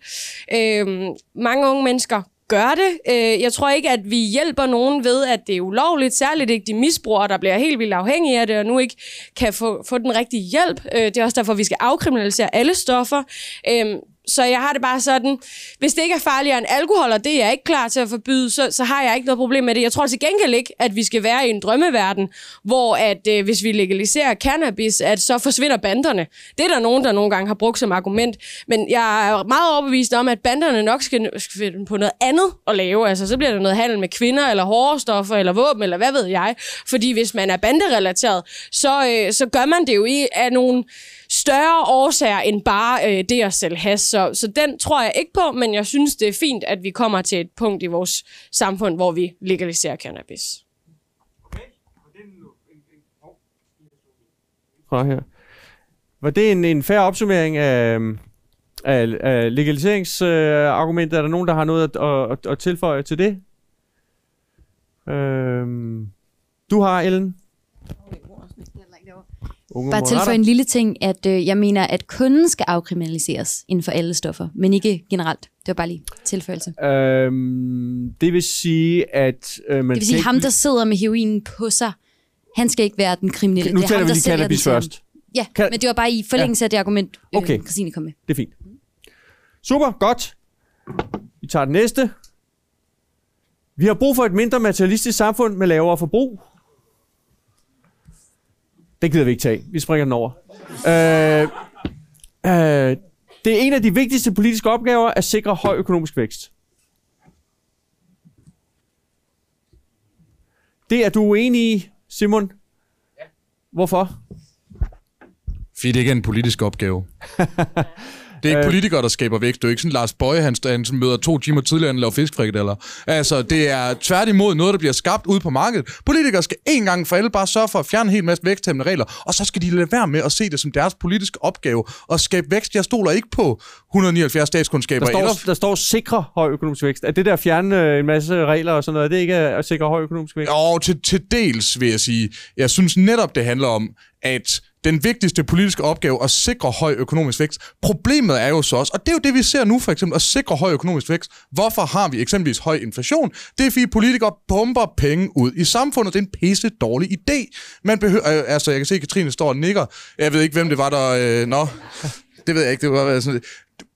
Øh, mange unge mennesker gør det. Øh, jeg tror ikke, at vi hjælper nogen ved, at det er ulovligt. Særligt ikke de misbrugere, der bliver helt vildt afhængige af det, og nu ikke kan få, få den rigtige hjælp. Øh, det er også derfor, vi skal afkriminalisere alle stoffer. Øh, så jeg har det bare sådan, hvis det ikke er farligere end alkohol, og det er jeg ikke klar til at forbyde, så, så har jeg ikke noget problem med det. Jeg tror til gengæld ikke, at vi skal være i en drømmeverden, hvor at øh, hvis vi legaliserer cannabis, at så forsvinder banderne. Det er der nogen, der nogle gange har brugt som argument. Men jeg er meget overbevist om, at banderne nok skal, skal finde på noget andet at lave. Altså, så bliver der noget handel med kvinder, eller hårde stoffer, eller våben, eller hvad ved jeg. Fordi hvis man er banderelateret, så, øh, så gør man det jo i af nogle større årsager end bare øh, det at sælge has. Så, så den tror jeg ikke på, men jeg synes, det er fint, at vi kommer til et punkt i vores samfund, hvor vi legaliserer cannabis. Fra her. Var det en, en færre opsummering af, af, af legaliseringsargumentet? er der nogen, der har noget at, at, at, at tilføje til det? Øhm, du har, Ellen? Unge Bare Moderater. tilføje en lille ting, at øh, jeg mener, at kunden skal afkriminaliseres inden for alle stoffer, men ikke generelt. Det var bare lige tilføjelse. Øhm, det vil sige, at øh, man Det vil sige, ham, der sidder med heroinen på sig, han skal ikke være den kriminelle. Nu det er taler ham, vi lige cannabis til først. Ja, Kan- men det var bare i forlængelse af det argument, øh, Okay. Christine kom med. Det er fint. Super, godt. Vi tager den næste. Vi har brug for et mindre materialistisk samfund med lavere forbrug. Det gider vi ikke tage. Vi springer den over. Øh, øh, det er en af de vigtigste politiske opgaver at sikre høj økonomisk vækst. Det er du uenig i, Simon? Hvorfor? Fordi det ikke er en politisk opgave. (laughs) Det er ikke Øh. politikere, der skaber vækst. Det er jo ikke sådan Lars Bøje, han, han møder to timer tidligere, end laver fiskfrikadeller. Altså, det er tværtimod noget, der bliver skabt ude på markedet. Politikere skal en gang for alle bare sørge for at fjerne en hel masse væksthæmmende regler, og så skal de lade være med at se det som deres politiske opgave at skabe vækst. Jeg stoler ikke på 179 statskundskaber. Der står, eller der står sikre høj økonomisk vækst. Er det der at fjerne øh, en masse regler og sådan noget, er det ikke at sikre høj økonomisk vækst? Og til, til dels vil jeg sige, jeg synes netop, det handler om, at den vigtigste politiske opgave at sikre høj økonomisk vækst. Problemet er jo så også, og det er jo det, vi ser nu for eksempel, at sikre høj økonomisk vækst. Hvorfor har vi eksempelvis høj inflation? Det er fordi politikere pumper penge ud i samfundet. Det er en pisse dårlig idé. Man behøver, øh, altså jeg kan se, at Katrine står og nikker. Jeg ved ikke, hvem det var, der... Øh, nå, det ved jeg ikke. Det var sådan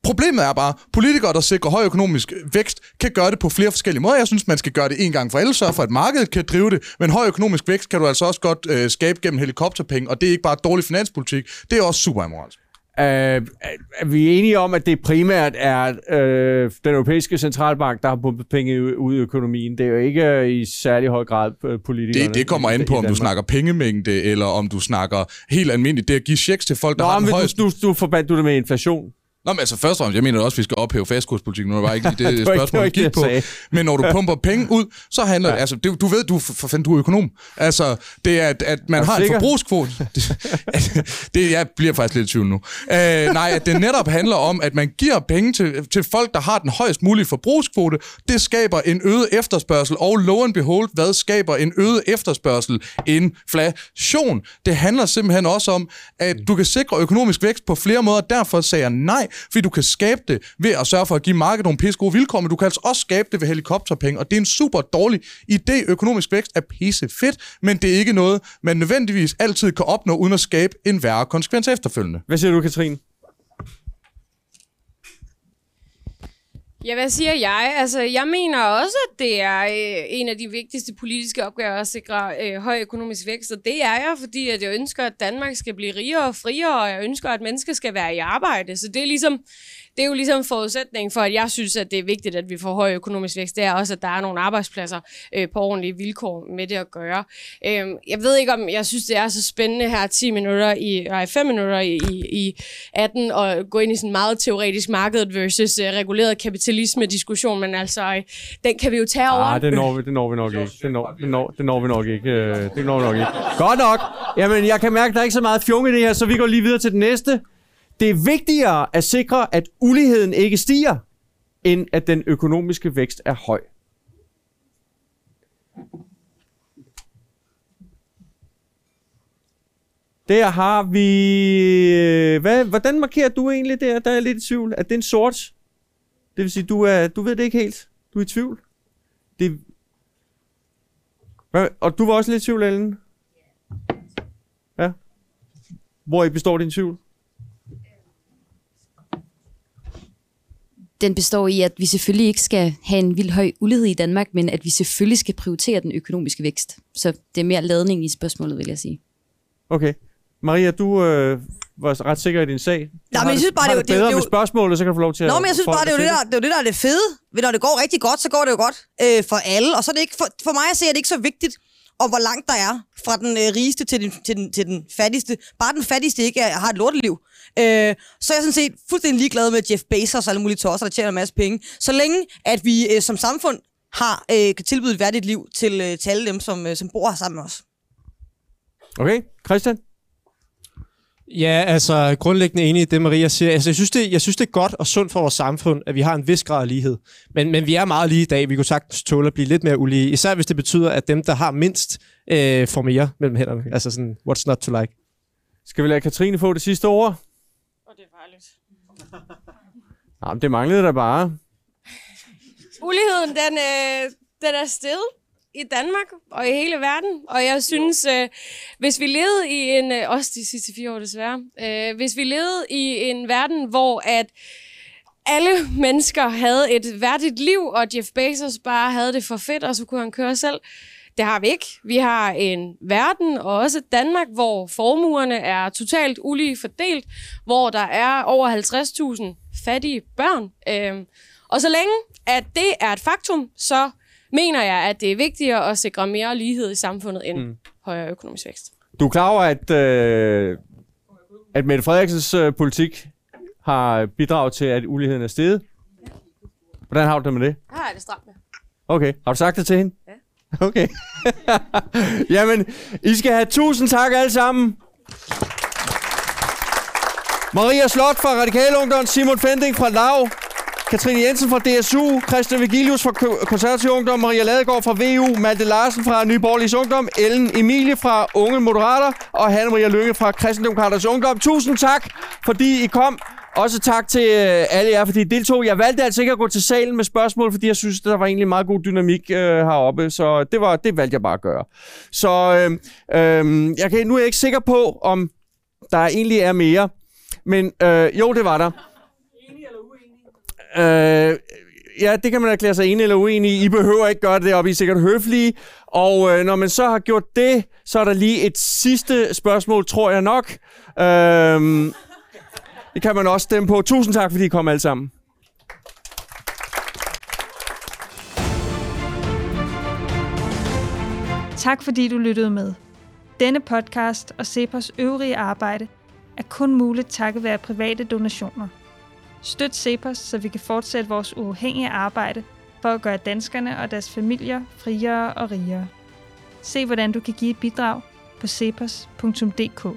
Problemet er bare, politikere, der sikrer høj økonomisk vækst, kan gøre det på flere forskellige måder. Jeg synes, man skal gøre det en gang for alle, sørge for, at markedet kan drive det. Men høj økonomisk vækst kan du altså også godt øh, skabe gennem helikopterpenge, og det er ikke bare dårlig finanspolitik, det er også super amoralsk. Øh, er, vi enige om, at det primært er øh, den europæiske centralbank, der har pumpet penge ud i økonomien? Det er jo ikke øh, i særlig høj grad øh, politikerne. Det, det kommer an på, om du snakker pengemængde, eller om du snakker helt almindeligt. Det at give checks til folk, der Nå, har den højeste... du, du forbandt du det med inflation. Nå, men altså først og fremmest, jeg mener også, at vi skal ophæve fastkurspolitikken. Nu er det bare ikke lige (laughs) det, Det spørgsmål, ikke gik på. sagde. Men når du (laughs) pumper penge ud, så handler ja. det... Altså, det, du ved, du, for fanden, du er økonom. Altså, det er, at, at man Er har en sikker? forbrugskvote. (laughs) Det, det, jeg bliver faktisk lidt i tvivl nu. Uh, nej, at det netop handler om, at man giver penge til, til folk, der har den højst mulige forbrugskvote. Det skaber en øget efterspørgsel, og low and behold, hvad skaber en øget efterspørgsel? Inflation. Det handler simpelthen også om, at du kan sikre økonomisk vækst på flere måder. Derfor sagde jeg nej, fordi du kan skabe det ved at sørge for at give markedet nogle pisse gode vilkår, men du kan altså også skabe det ved helikopterpenge, og det er en super dårlig idé. Økonomisk vækst er pisse fedt, men det er ikke noget, man nødvendigvis altid kan opnå, uden at skabe en værre konsekvens efterfølgende. Hvad siger du, Katrine? Ja, hvad siger jeg? Altså, jeg mener også, at det er øh, en af de vigtigste politiske opgaver at sikre øh, høj økonomisk vækst, og det er jeg, fordi at jeg ønsker, at Danmark skal blive rigere og friere, og jeg ønsker, at mennesker skal være i arbejde. Så det er ligesom, det er jo ligesom forudsætning for, at jeg synes, at det er vigtigt, at vi får høj økonomisk vækst. Det er også, at der er nogle arbejdspladser øh, på ordentlige vilkår med det at gøre. Øh, jeg ved ikke, om jeg synes, det er så spændende her 10 minutter i, nej, 5 minutter i, i, i 18 og gå ind i sådan en meget teoretisk markedet versus øh, reguleret kapitalisme-diskussion, men altså, øh, den kan vi jo tage over. Ah, det når, vi, (laughs) det når vi nok ikke. Det når, det, når, det når vi nok ikke. øh, Det når vi nok ikke. Godt nok. Jamen, jeg kan mærke, at der er ikke så meget fjong i det her, så vi går lige videre til den næste. Det er vigtigere at sikre, at uligheden ikke stiger, end at den økonomiske vækst er høj. Der har vi... Øh, hvad, hvordan markerer du egentlig der? Der er jeg lidt i tvivl. Er det en sort? Det vil sige, du, er, du ved det ikke helt. Du er i tvivl. Det... Hvad? Og du var også lidt i tvivl, Ellen? Ja. Hvor I består din tvivl? Den består i, at vi selvfølgelig ikke skal have en vild høj ulighed i Danmark, men at vi selvfølgelig skal prioritere den økonomiske vækst. Så det er mere ladning i spørgsmålet, vil jeg sige. Okay. Maria, du øh, var ret sikker i din sag. Du men har jeg synes bare, det er det, det er bedre det er med spørgsmålet, så kan du få lov til Nå, at... men jeg synes bare, det er jo det, der, det er, jo det, der er det fede. Ved, når det går rigtig godt, så går det jo godt øh, for alle. Og så er det ikke, for, for mig at se, er det ikke så vigtigt, om hvor langt der er fra den øh, rigeste til den, til, den, til den fattigste. Bare den fattigste ikke er, har et lorteliv. Øh, så er jeg sådan set fuldstændig ligeglad med Jeff Bezos og alle mulige tosser, der tjener en masse penge. Så længe, at vi øh, som samfund har, øh, kan tilbyde et værdigt liv til, øh, til alle dem, som, øh, som bor her sammen med os. Okay, Christian? Ja, altså grundlæggende enig i det, Maria siger. Altså, jeg, synes, det, jeg synes, det er godt og sundt for vores samfund, at vi har en vis grad af lighed. Men, men vi er meget lige i dag. Vi kunne sagtens tåle at blive lidt mere ulige. Især hvis det betyder, at dem, der har mindst, øh, får mere mellem hænderne. Altså sådan, what's not to like? Skal vi lade Katrine få det sidste ord? Og det er farligt. Nej, men det manglede der bare. Uligheden, den, øh, den er sted i Danmark og i hele verden. Og jeg synes, øh, hvis vi levede i en, øh, også de sidste fire år desværre, øh, hvis vi levede i en verden, hvor at alle mennesker havde et værdigt liv, og Jeff Bezos bare havde det for fedt, og så kunne han køre selv. Det har vi ikke. Vi har en verden, og også Danmark, hvor formuerne er totalt ulige fordelt, hvor der er over 50.000 fattige børn. Øhm, og så længe, at det er et faktum, så mener jeg, at det er vigtigere at sikre mere lighed i samfundet end mm. højere økonomisk vækst. Du er klar over, at, øh, at Mette Frederiksens øh, politik har bidraget til, at uligheden er steget? Hvordan har du det med det? Her er det stramt med. Okay. Har du sagt det til hende? Ja. Okay. (laughs) Jamen, I skal have tusind tak alle sammen. Maria Slot fra Radikale Ungdom, Simon Fending fra Lav, Katrine Jensen fra DSU, Christian Vigilius fra Konservativ Ungdom, Maria Ladegaard fra VU, Malte Larsen fra Nye Borgerliges Ungdom, Ellen Emilie fra Unge Moderater og Hanne Maria Lønge fra Kristendemokraternes Ungdom. Tusind tak, fordi I kom. Også tak til øh, alle jer, fordi I deltog. Jeg valgte altså ikke at gå til salen med spørgsmål, fordi jeg synes, der var egentlig meget god dynamik øh, heroppe, så det, var, det valgte jeg bare at gøre. Så øh, øh, jeg kan, nu er jeg ikke sikker på, om der egentlig er mere, men øh, jo, det var der. Øh, ja, det kan man erklære sig enig eller uenig i. I behøver ikke gøre det deroppe, I er sikkert høflige. Og øh, når man så har gjort det, så er der lige et sidste spørgsmål, tror jeg nok. Øh, det kan man også stemme på. Tusind tak, fordi I kom alle sammen. Tak fordi du lyttede med. Denne podcast og Cepos øvrige arbejde er kun muligt takket være private donationer. Støt Cepos, så vi kan fortsætte vores uafhængige arbejde for at gøre danskerne og deres familier friere og rigere. Se hvordan du kan give et bidrag på cepos.dk.